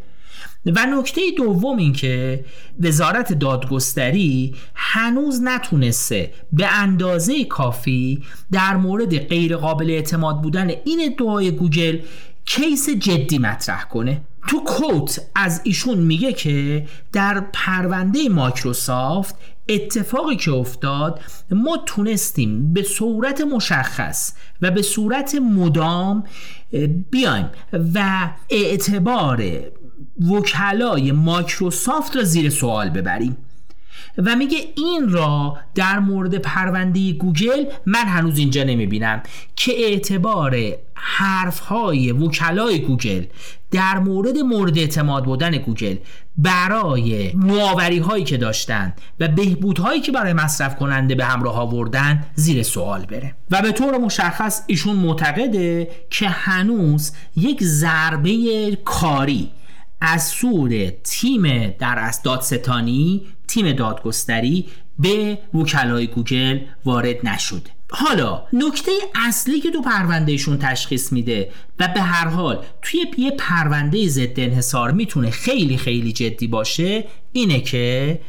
و نکته دوم این که وزارت دادگستری هنوز نتونسته به اندازه کافی در مورد غیر قابل اعتماد بودن این ادعای گوگل case جدی مطرح کنه. تو quote از ایشون میگه که در پرونده مایکروسافت اتفاقی که افتاد ما تونستیم به صورت مشخص و به صورت مدام بیایم و اعتبار وکلای مایکروسافت را زیر سوال ببریم. و میگه این را در مورد پرونده گوگل من هنوز اینجا نمی‌بینم که اعتبار حرف های وکلای گوگل در مورد مورد اعتماد بودن گوگل برای نوآوری هایی که داشتن و بهبودهایی که برای مصرف کننده به همراه آوردن زیر سوال بره. و به طور مشخص ایشون معتقده که هنوز یک ضربه کاری از سوی تیم در از دادستانی تیم دادگستری به وکلای گوگل وارد نشده. حالا نکته اصلی که تو پروندهشون تشخیص میده و به هر حال توی یه پرونده ضد انحصار می‌تونه خیلی خیلی جدی باشه اینه که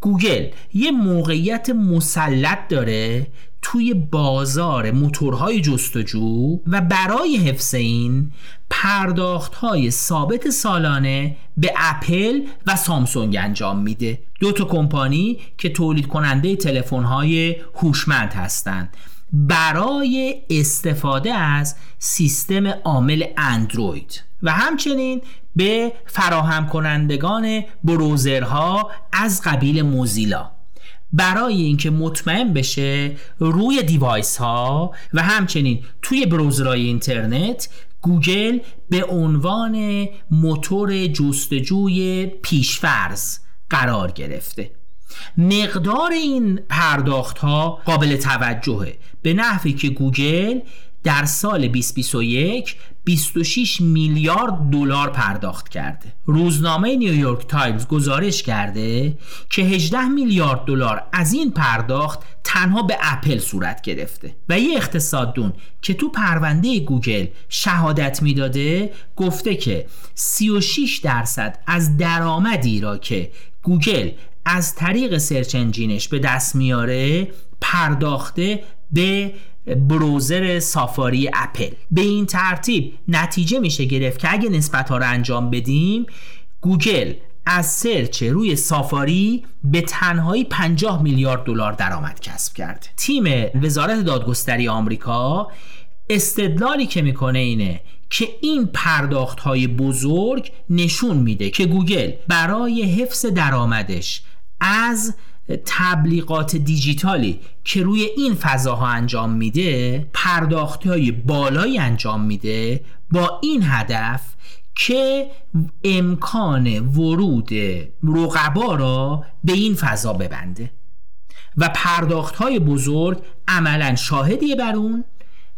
گوگل یه موقعیت مسلط داره توی بازار موتورهای جستجو و برای حفظ این پرداخت های ثابت سالانه به اپل و سامسونگ انجام میده. دو تا کمپانی که تولید کننده تلفن های هوشمند هستند. برای استفاده از سیستم عامل اندروید و همچنین به فراهم کنندگان بروزرها از قبیل موزیلا. برای اینکه مطمئن بشه روی دیوایس ها و همچنین توی بروزرهای اینترنت گوگل به عنوان موتور جستجوی پیشفرض قرار گرفته. مقدار این پرداخت ها قابل توجهه. به نحوی که گوگل در سال 2021 26 میلیارد دلار پرداخت کرده. روزنامه نیویورک تایمز گزارش کرده که 18 میلیارد دلار از این پرداخت تنها به اپل صورت گرفته. و یه اقتصاددون که تو پرونده گوگل شهادت می‌داده گفته که 36 درصد از درآمدی را که گوگل از طریق search engine ش به دست میاره پرداخته به browser سافاری اپل. به این ترتیب نتیجه میشه گرفت که اگه نسبت ها رو انجام بدیم گوگل از search روی سافاری به تنهایی 50 میلیارد دلار درآمد کسب کرده تیم وزارت دادگستری آمریکا استدلالی که می‌کنه اینه که این پرداخت های بزرگ نشون میده که گوگل برای حفظ درآمدش از تبلیغات دیجیتالی که روی این فضاها انجام میده پرداخت های بالایی انجام میده با این هدف که امکان ورود رقبا را به این فضا ببنده. و پرداخت های بزرگ عملا شاهدی بر اون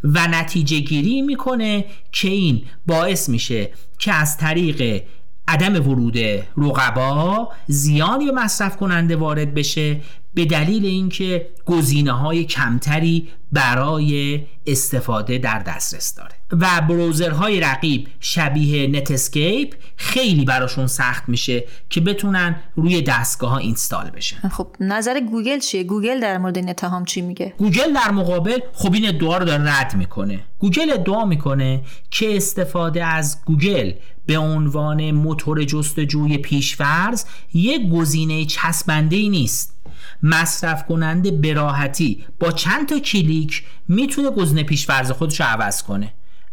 و نتیجه گیری می‌کنه که این باعث میشه که از طریق عدم ورود رقبا زیانی به مصرف کننده وارد بشه به دلیل اینکه گزینه های کمتری برای استفاده در دسترس داره. و بروزرهای رقیب شبیه نتسکیپ خیلی براشون سخت میشه که بتونن روی دستگاه ها install بشن. خب نظر گوگل چیه؟ گوگل در مورد این اتهام چی میگه؟ گوگل در مقابل خب این ادعا رو داره رد می‌کنه. گوگل ادعا می‌کنه که استفاده از گوگل به عنوان موتور جستجوی پیشفرض یک گزینه چسبنده ای نیست. مصرف کننده به راحتی با چند تا کلیک می‌تونه گزینه پیشفرض خودش رو عوض کنه.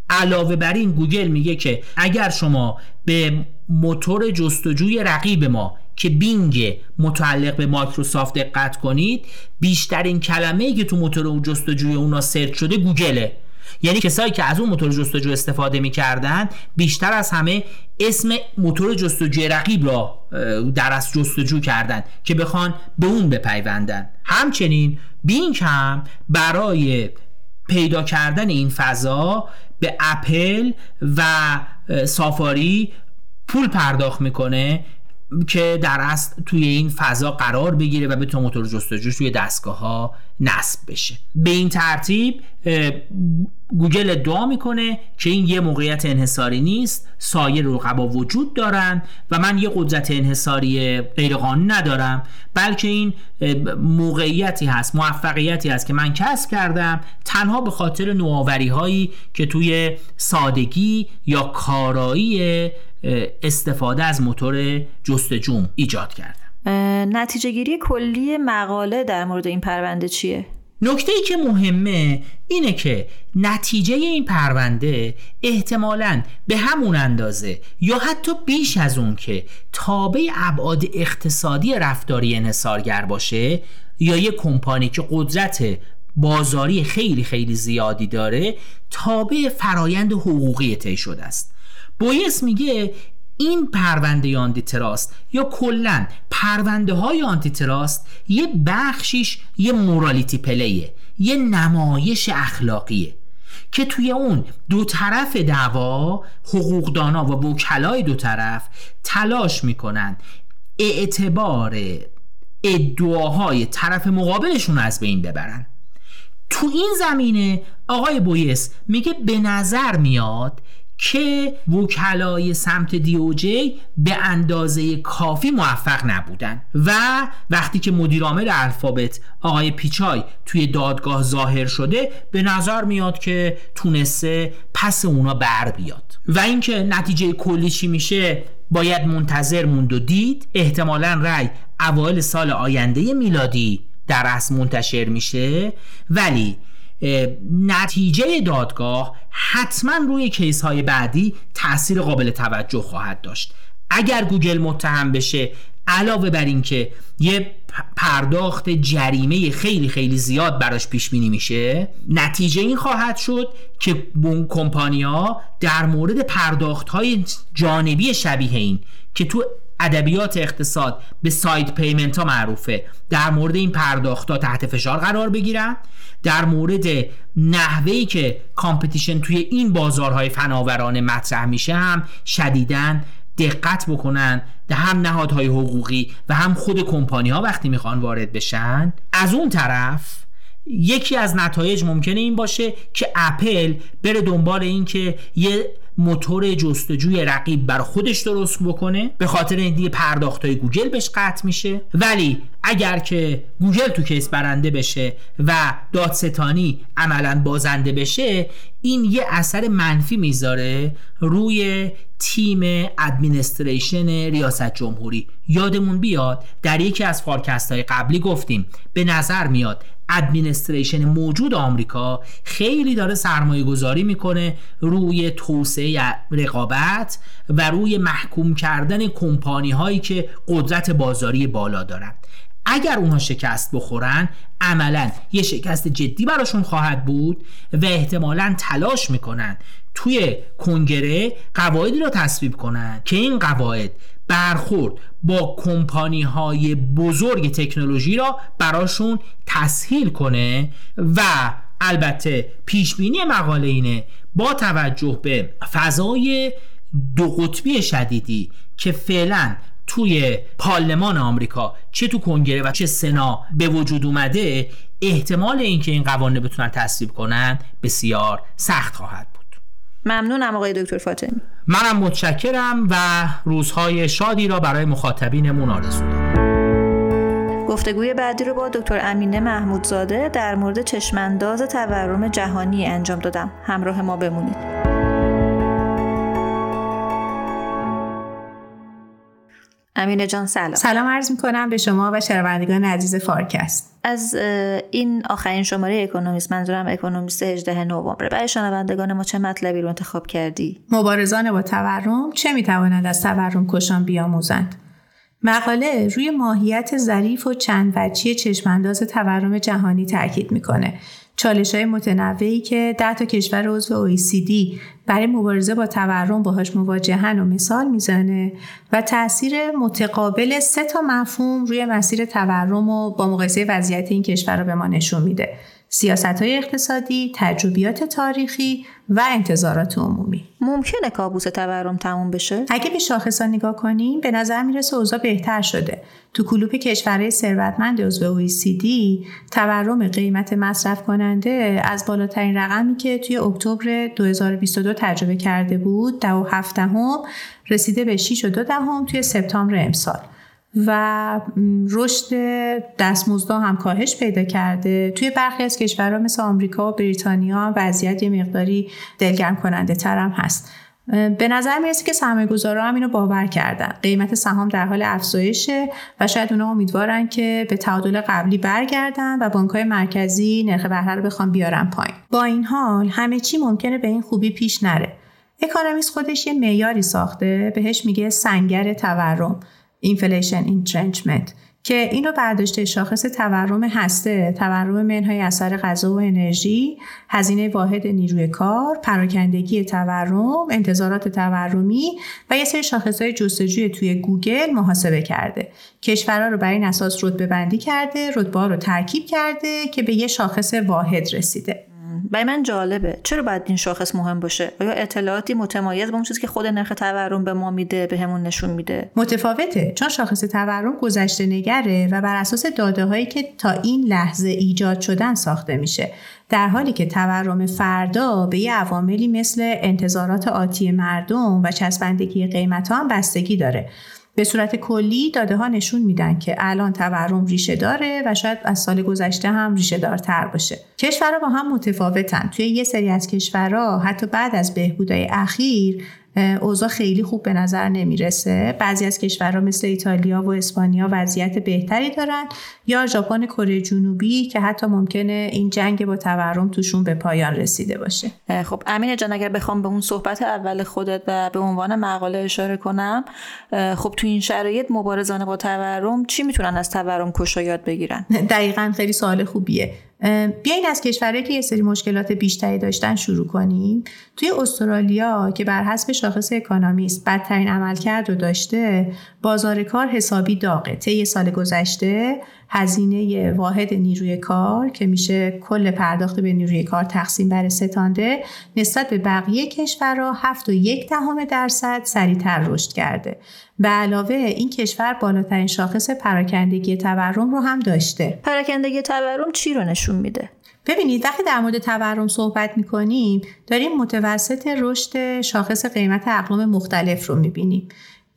علاوه بر این گوگل میگه که اگر شما به موتور جستجوی رقیب ما که بینگ متعلق به مایکروسافت دقت کنید بیشترین کلمه ای که تو موتور جستجوی اونا search شده گوگله. یعنی کسایی که از اون موتور جستجو استفاده می‌کردن بیشتر از همه اسم موتور جستجوی رقیب را در اصل جستجو کردن که بخوان به اون بپیوندن. همچنین بینگ هم برای پیدا کردن این فضا به اپل و سافاری پول پرداخت می‌کنه که در اصل توی این فضا قرار بگیره و بتونه موتور جستجوش توی دستگاه ها نصب بشه. به این ترتیب گوگل ادعا می‌کنه که این یه موقعیت انحصاری نیست سایر رقبا وجود دارن و من یه قدرت انحصاری غیرقانونی ندارم بلکه این موقعیتی هست موفقیتی هست که من کسب کردم تنها به خاطر نوآوری هایی که توی سادگی یا کارایی استفاده از موتور جستجوم ایجاد کردم نتیجه گیری کلی مقاله در مورد این پرونده چیه؟ نکته ای که مهمه اینه که نتیجه این پرونده احتمالا به همون اندازه یا حتی بیش از اون که تابع ابعاد اقتصادی رفتاری انحصارگر باشه یا یه کمپانی که قدرت بازاری خیلی خیلی زیادی داره تابع فرایند حقوقی طی شده است. بویس میگه این پرونده antitrust یا کلا پرونده های antitrust یه بخشیش یه morality play ه یه نمایش اخلاقیه که توی اون دو طرف دعوا حقوقدانا و وکلای دو طرف تلاش می‌کنن اعتبار ادعاهای طرف مقابلشون از بین ببرن. تو این زمینه آقای بویس میگه به نظر میاد که وکلای سمت دیوجی به اندازه کافی موفق نبودن. و وقتی که مدیرعامل الفابت آقای پیچای توی دادگاه ظاهر شده به نظر میاد که تونسته پس اونا بر بیاد. و اینکه نتیجه کلی چی میشه باید منتظر موند و دید. احتمالا رأی اوایل سال آینده میلادی در اصل منتشر میشه. ولی نتیجه دادگاه حتما روی کیس های بعدی تاثیر قابل توجه خواهد داشت. اگر گوگل متهم بشه علاوه بر اینکه یه پرداخت جریمه خیلی خیلی زیاد براش پیش بینی میشه نتیجه این خواهد شد که اون کمپانیا در مورد پرداخت های جانبی شبیه این که تو ادبیات اقتصاد به side payment ها معروفه. در مورد این پرداخت ها تحت فشار قرار بگیرن در مورد نحوهی که competition توی این بازارهای فناورانه مطرح میشه هم شدیدن دقت بکنن در هم نهادهای حقوقی و هم خود کمپانی ها وقتی می‌خوان وارد بشن. از اون طرف یکی از نتایج ممکنه این باشه که اپل بره دنبال این که یه موتور جستجوی رقیب بر خودش درست بکنه. به خاطر این دیگه پرداخت گوگل بهش قطع میشه. ولی اگر که گوگل تو case برنده بشه و دادستانی عملا بازنده بشه این یه اثر منفی می‌ذاره روی تیم administration ریاست جمهوری. یادمون بیاد در یکی از فارکست های قبلی گفتیم به نظر میاد administration موجود آمریکا خیلی داره سرمایه گذاری می‌کنه روی توسعه رقابت و روی محکوم کردن کمپانی هایی که قدرت بازاری بالا دارن. اگر اونها شکست بخورن عملا یه شکست جدی براشون خواهد بود و احتمالا تلاش می‌کنن توی کنگره قواعدی را تصویب کنن که این قواعد برخورد با کمپانی های بزرگ تکنولوژی را براشون تسهیل کنه و البته پیش بینی مقاله اینه با توجه به فضای دو قطبی شدیدی که فعلا توی پارلمان آمریکا چه تو کنگره و چه سنا به وجود اومده احتمال اینکه این قوانین بتونن تصویب کنن بسیار سخت خواهد ممنونم آقای دکتر فاطمی. منم متشکرم و روزهای شادی را برای مخاطبینمون آرزو دارم. گفتگوی بعدی رو با دکتر امینه محمودزاده در مورد چشمانداز تورم جهانی انجام دادم. همراه ما بمونید. امینه جان سلام. سلام عرض می کنم به شما و شنوندگان عزیز فارکست. از این آخرین شماره اکونومیست منظورم اکونومیست 18 نوامبر برای شنوندگان ما چه مطلبی رو انتخاب کردی؟ مبارزان با تورم چه می توانند از تورم کشان بیاموزند؟ مقاله روی ماهیت ظریف و چند وجهی چشمانداز تورم جهانی تاکید می‌کنه. چالش های متنوعی که ده تا کشور عضو OECD برای مبارزه با تورم باهاش مواجهن و مثال می‌زنه و تاثیر متقابل سه تا مفهوم روی مسیر تورم و با مقایسه وضعیت این کشور رو به ما نشون میده. سیاست های اقتصادی، تجربیات تاریخی و انتظارات عمومی. ممکنه کابوس تورم تموم بشه؟ اگه به شاخصا نگاه کنیم به نظر می‌رسه اوضاع بهتر شده. تو کلوپ کشورهای ثروتمند عضو OECD تورم قیمت مصرف کننده از بالاترین رقمی که توی اکتبر 2022 تجربه کرده بود ده و هفته رسیده به 6 و دو دهم توی سپتامبر امسال. و رشد دستمزدها هم کاهش پیدا کرده. توی برخی از کشورها مثل آمریکا و بریتانیا وضعیت یه مقداری دلگرم کننده تر هم هست. به نظر می‌رسه که سرمایه گذارا هم اینو باور کردن. قیمت سهام در حال افزایشه و شاید اونا امیدوارن که به تعادل قبلی برگردن و بانکهای مرکزی نرخ بهره رو بخوان بیارن پایین. با این حال همه چی ممکنه به این خوبی پیش نره. اکانومیست خودش یه معیاری ساخته بهش میگه سنگر تورم. inflation entrenchment که اینو برداشته شاخص تورم هسته تورم منهای اثر غذا و انرژی هزینه واحد نیروی کار پراکندگی تورم انتظارات تورمی و یه سری شاخص های جستجوی توی گوگل محاسبه کرده. کشورها رو بر این اساس رتبه بندی کرده رتبه رو ترکیب کرده که به یه شاخص واحد رسیده. برای من جالبه. چرا باید این شاخص مهم باشه؟ آیا اطلاعاتی متمایز با اون چیزی که خود نرخ تورم به ما میده به همون نشون میده؟ متفاوته. چون شاخص تورم گذشته نگره و بر اساس داده هایی که تا این لحظه ایجاد شدن ساخته میشه. در حالی که تورم فردا به یه عواملی مثل انتظارات آتی مردم و چسبندگی قیمت ها هم بستگی داره. به صورت کلی داده ها نشون میدن که الان تورم ریشه داره و شاید از سال گذشته هم ریشه دارتر باشه. کشورها با هم متفاوتن. توی یه سری از کشورها حتی بعد از بهبودهای اخیر اوضاع خیلی خوب به نظر نمی‌رسه. بعضی از کشورها مثل ایتالیا و اسپانیا وضعیت بهتری دارن یا ژاپن کره جنوبی که حتی ممکنه این جنگ با تورم توشون به پایان رسیده باشه. خب امین جان اگر بخوام به اون صحبت اول خودت و به عنوان مقاله اشاره کنم خب تو این شرایط مبارزان با تورم چی می‌تونن از تورم کشا یاد بگیرن؟ دقیقا خیلی سوال خوبیه. بیاین از کشورهایی که یه سری مشکلات بیشتری داشتن شروع کنیم. توی استرالیا که بر حسب شاخص اکانامیست بدترین عملکرد رو داشته بازار کار حسابی داغه. طی سال گذشته هزینه واحد نیروی کار که میشه کل پرداخت به نیروی کار تقسیم بر ستانده نسبت به بقیه کشورها هفت و یک دهم درصد سریعتر رشد کرده. به علاوه این کشور بالاترین شاخص پراکندگی تورم رو هم داشته. پراکندگی تورم چی رو نشون میده؟ ببینید وقتی در مورد تورم صحبت می‌کنیم داریم متوسط رشد شاخص قیمت اقلام مختلف رو می‌بینیم.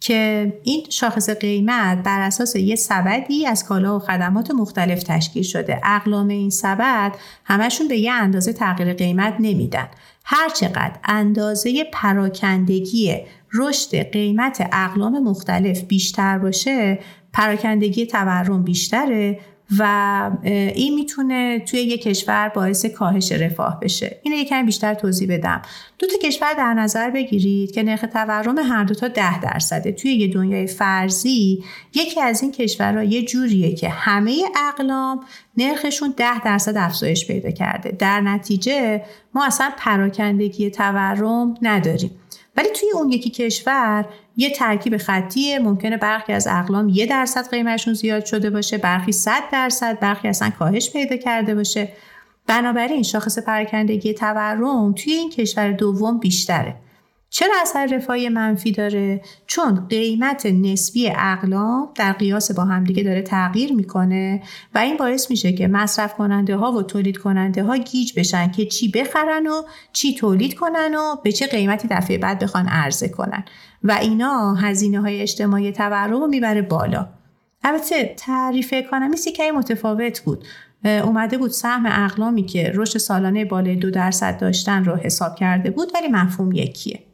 که این شاخص قیمت بر اساس یه سبدی از کالا و خدمات مختلف تشکیل شده. اقلام این سبد همشون به یه اندازه تغییر قیمت نمیدن. هرچقدر اندازه پراکندگی رشد قیمت اقلام مختلف بیشتر باشه پراکندگی تورم بیشتره و این می‌تونه توی یک کشور باعث کاهش رفاه بشه. اینو یکم بیشتر توضیح بدم. دو تا کشور در نظر بگیرید که نرخ تورم هر دو تا ده درصده. توی یه دنیای فرضی یکی از این کشورها یه جوریه که همه اقلام نرخشون ده درصد افزایش پیدا کرده. در نتیجه ما اصلا پراکندگی تورم نداریم. ولی توی اون یکی کشور یه ترکیب خطیه ممکنه برخی از اقلام یه درصد قیمتشون زیاد شده باشه برخی صد درصد برخی اصلا کاهش پیدا کرده باشه. بنابراین شاخص پراکندگی تورم توی این کشور دوم بیشتره. چرا اثر رفاهی منفی داره؟ چون قیمت نسبی اقلام در قیاس با همدیگه داره تغییر می‌کنه و این باعث میشه که مصرف کننده ها و تولید کننده ها گیج بشن که چی بخرن و چی تولید کنن و به چه قیمتی دفعه بعد بخوان عرضه کنن. و اینا هزینه های اجتماعی تورم رو می‌بره بالا. البته تعریف اکانومیستی که متفاوت بود. اومده بود سهم اقلامی که رشد سالانه بالای دو درصد داشتن رو حساب کرده بود ولی مفهوم یکیه.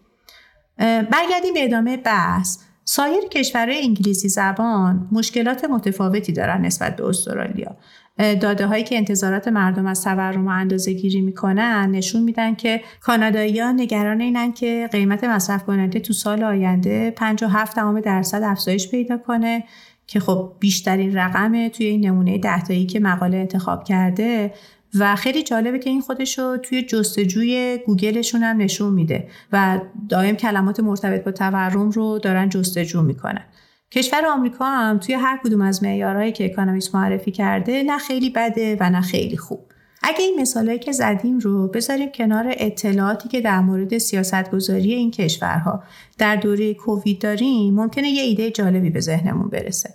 برگردیم به ادامه بحث. سایر کشورهای انگلیسی زبان مشکلات متفاوتی دارن نسبت به استرالیا. داده هایی که انتظارات مردم از تورم و اندازه گیری می‌کنن نشون میدن که کاناداییان نگران اینن که قیمت مصرف کننده تو سال آینده 57 درصد افزایش پیدا کنه که خب بیشترین رقمه توی این نمونه دهتایی که مقاله انتخاب کرده. و خیلی جالبه که این خودش رو توی جستجوی گوگلشون هم نشون میده و دائم کلمات مرتبط با تورم رو دارن جستجو می‌کنن. کشور آمریکا هم توی هر کدوم از معیارهایی که اکانومیست معرفی کرده نه خیلی بده و نه خیلی خوب. اگه این مثالهایی که زدیم رو بذاریم کنار اطلاعاتی که در مورد سیاستگذاری این کشورها در دوره کووید داریم ممکنه یه ایده جالبی به ذهنمون برسه.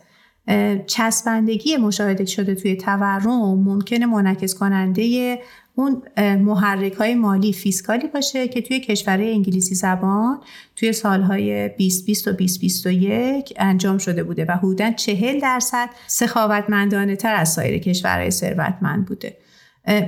چسبندگی مشاهده شده توی تورم ممکنه منعکس کننده اون محرک های مالی فیسکالی باشه که توی کشورهای انگلیسی زبان توی سالهای 2020 و 2021 انجام شده بوده و حدوداً 40 درصد سخاوتمندانه تر از سایر کشورهای ثروتمند بوده.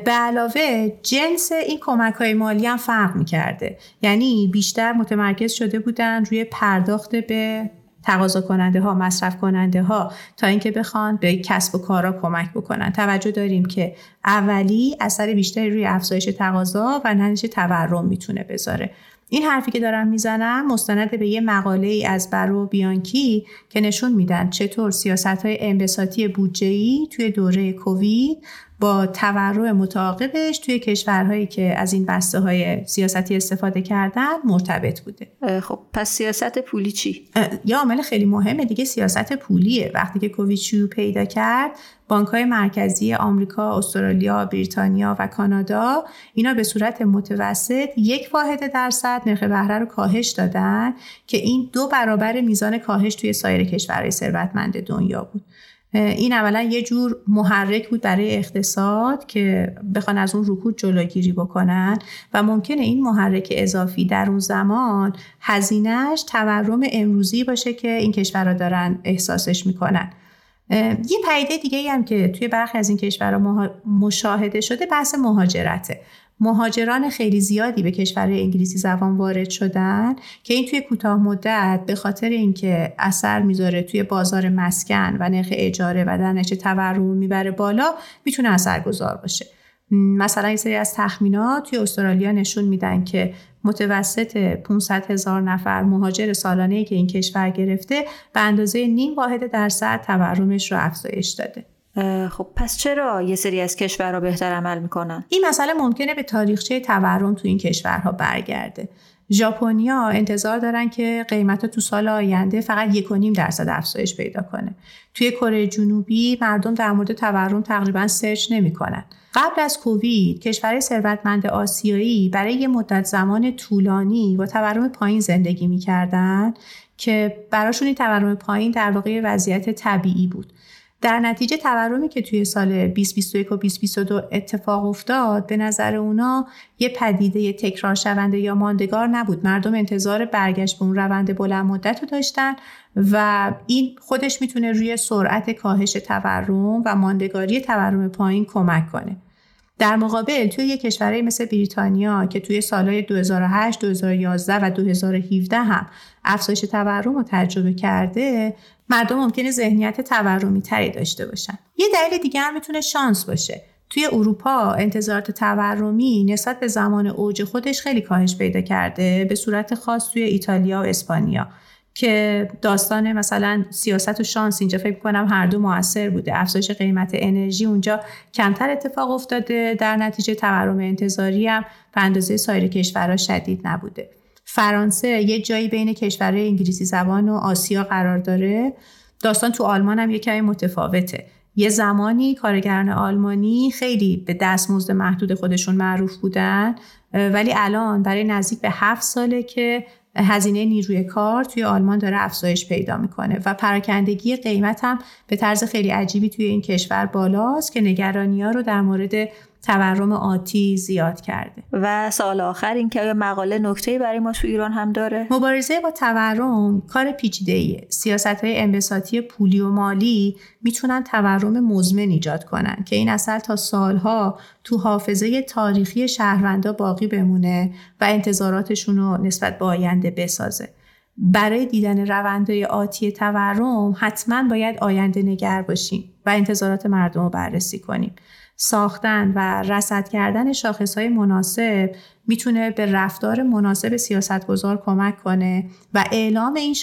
به علاوه جنس این کمک های مالی هم فرق می کرده یعنی بیشتر متمرکز شده بودن روی پرداخت به تقاضا کننده ها مصرف کننده ها تا اینکه بخوان به کسب و کارا کمک بکنن. توجه داریم که اولی اثر بیشتری روی افزایش تقاضا و نتیجه تورم می‌تونه بذاره. این حرفی که دارم می‌زنم مستند به یه مقاله ای از برو بیانکی که نشون میدن چطور سیاست های انبساطی بودجه توی دوره کووید با تورم متعاقبش توی کشورهایی که از این بسته های سیاستی استفاده کردن مرتبط بوده. خب پس سیاست پولی چی؟ یه عامل خیلی مهمه دیگه سیاست پولیه. وقتی که کووید شروع پیدا کرد بانک های مرکزی آمریکا، استرالیا، بریتانیا و کانادا اینا به صورت متوسط یک واحد درصد نرخ بهره رو کاهش دادن که این دو برابر میزان کاهش توی سایر کشورهای ثروتمند دنیا بود. این اولا یه جور محرک بود برای اقتصاد که بخوان از اون رکود جلوگیری بکنن و ممکنه این محرک اضافی در اون زمان هزینهش تورم امروزی باشه که این کشورها دارن احساسش می‌کنن. یه پیده دیگه هم که توی برخی از این کشورها مشاهده شده بحث مهاجرته. مهاجران خیلی زیادی به کشور انگلیسی زبان وارد شدن که این توی کوتاه مدت به خاطر اینکه اثر می‌ذاره توی بازار مسکن و نرخ اجاره و نتیجه تورم می‌بره بالا می‌تونه اثرگذار باشه. مثلا این سری از تخمینات توی استرالیا نشون میدن که متوسط 500 هزار نفر مهاجر سالانه ای که این کشور گرفته به اندازه نیم واحد درصد تورمش رو افزایش داده. خب پس چرا یه سری از کشورها بهتر عمل می‌کنن این مسئله ممکنه به تاریخچه تورم تو این کشورها برگرده ژاپنیا انتظار دارن که قیمت تو سال آینده فقط یک درصد افزایش پیدا کنه. توی کره جنوبی مردم در مورد تورم تقریبا سرچ نمی‌کنن. قبل از کووید کشور ثروتمند آسیایی برای یه مدت زمان طولانی با تورم پایین زندگی می‌کردن که براشون این تورم پایین در واقع وضعیت طبیعی بود. در نتیجه تورمی که توی سال 2021 و 2022 اتفاق افتاد به نظر اونا یه پدیده تکرار شونده یا ماندگار نبود. مردم انتظار برگشت به اون روند بلند مدت رو داشتن و این خودش می‌تونه روی سرعت کاهش تورم و ماندگاری تورم پایین کمک کنه. در مقابل توی یک کشورهای مثل بریتانیا که توی سالهای 2008, 2011 و 2017 هم افزایش تورم رو تجربه کرده مردم ممکنه ذهنیت تورمی تری داشته باشن. یه دلیل دیگه هم می‌تونه شانس باشه. توی اروپا انتظارات تورمی نسبت به زمان اوج خودش خیلی کاهش پیدا کرده به صورت خاص توی ایتالیا و اسپانیا که داستان مثلا سیاست و شانس اینجا فکر کنم هر دو موثر بوده. افزایش قیمت انرژی اونجا کمتر اتفاق افتاده در نتیجه تورم انتظاری هم به اندازه سایر کشورها شدید نبوده. فرانسه یه جایی بین کشورهای انگلیسی زبان و آسیا قرار داره. داستان تو آلمان هم یه متفاوته. یه زمانی کارگران آلمانی خیلی به دستمزد محدود خودشون معروف بودن ولی الان برای نزدیک به هفت ساله که هزینه نیروی کار توی آلمان داره افزایش پیدا می‌کنه و پراکندگی قیمت هم به طرز خیلی عجیبی توی این کشور بالاست که نگرانی ها رو در مورد تورم آتی زیاد کرده. و سال آخر این که مقاله نکته برای ما تو ایران هم داره؟ مبارزه با تورم کار پیچیده ایه سیاست های انبساطی پولی و مالی می‌تونن تورم مزمن ایجاد کنن که این اصل تا سالها تو حافظه تاریخی شهروندا باقی بمونه و انتظاراتشون رو نسبت به آینده بسازه. برای دیدن روندهای آتی تورم حتما باید آینده نگر باشیم و انتظارات مردم رو بررسی کنیم. ساختن و رصد کردن های مناسب می‌تونه به رفتار مناسب سیاستگزار کمک کنه و اعلام این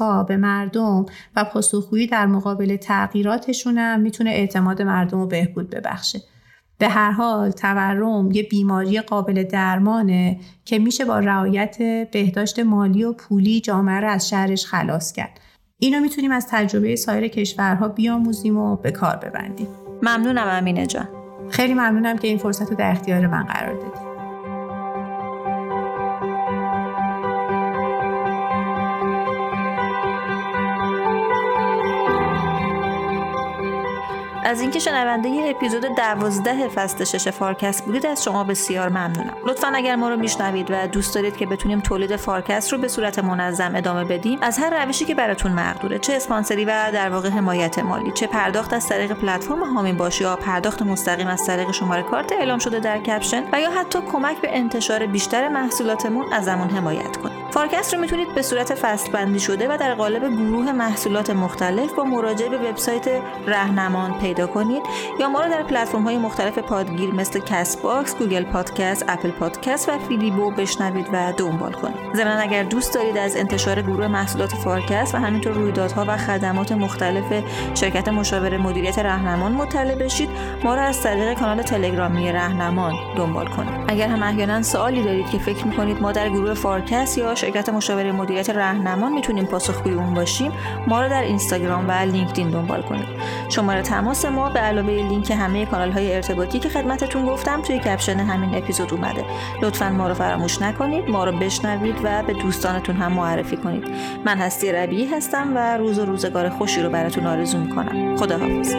ها به مردم و پاسخگویی در مقابل تغییراتشون هم می‌تونه اعتماد مردم رو بهبود ببخشه. به هر حال تورم یه بیماری قابل درمانه که میشه با رعایت بهداشت مالی و پولی جامعه رو از شرش خلاص کرد. اینو می‌تونیم از تجربه سایر کشورها بیاموزیم و به کار ببندیم. ممنونم امینه جان. خیلی ممنونم که این فرصت رو در اختیار من قرار دادید از اینکه شنونده یه اپیزود دوازده فصل شش فارکست بودید از شما بسیار ممنونم. لطفا اگر ما رو میشنوید و دوست دارید که بتونیم تولید فارکست رو به صورت منظم ادامه بدیم از هر روشی که براتون مقدوره چه اسپانسری و در واقع حمایت مالی چه پرداخت از طریق پلتفرم حامی باش یا پرداخت مستقیم از طریق شماره کارت اعلام شده در کپشن و یا حتی کمک به انتشار بیشتر محصولاتمون ازمون حمایت کنید. فارکست رو می‌تونید به صورت بندی شده و در قالب گروه محصولات مختلف با مراجعه به وبسایت رهنمان پیدا کنید یا ما رو در پلتفرم های مختلف پادگیر مثل کست باکس، گوگل پادکست، اپل پادکست و فیدیبو بشنوید و دنبال کنید. ضمن اگر دوست دارید از انتشار گروه محصولات فارکست و همینطور رویدادها و خدمات مختلف شرکت مشاور مدیریت رهنمان مطلع بشید ما رو از طریق کانال تلگرامی رهنمان دنبال کنید. اگر هم احیانا سوالی دارید که فکر می‌کنید ما در گروه فارکست یا شرکت مشاور مدیریت رهنمان می‌تونیم پاسخگوی اون باشیم ما رو در اینستاگرام و لینکدین دنبال کنید. شماره تماس ما به علاوه لینک همه کانال های ارتباطی که خدمتتون گفتم توی کپشن همین اپیزود اومده. لطفا ما رو فراموش نکنید ما رو بشنوید و به دوستانتون هم معرفی کنید. من هستی ربیعی هستم و روز و روزگار خوشی رو براتون آرزو می‌کنم. خداحافظ.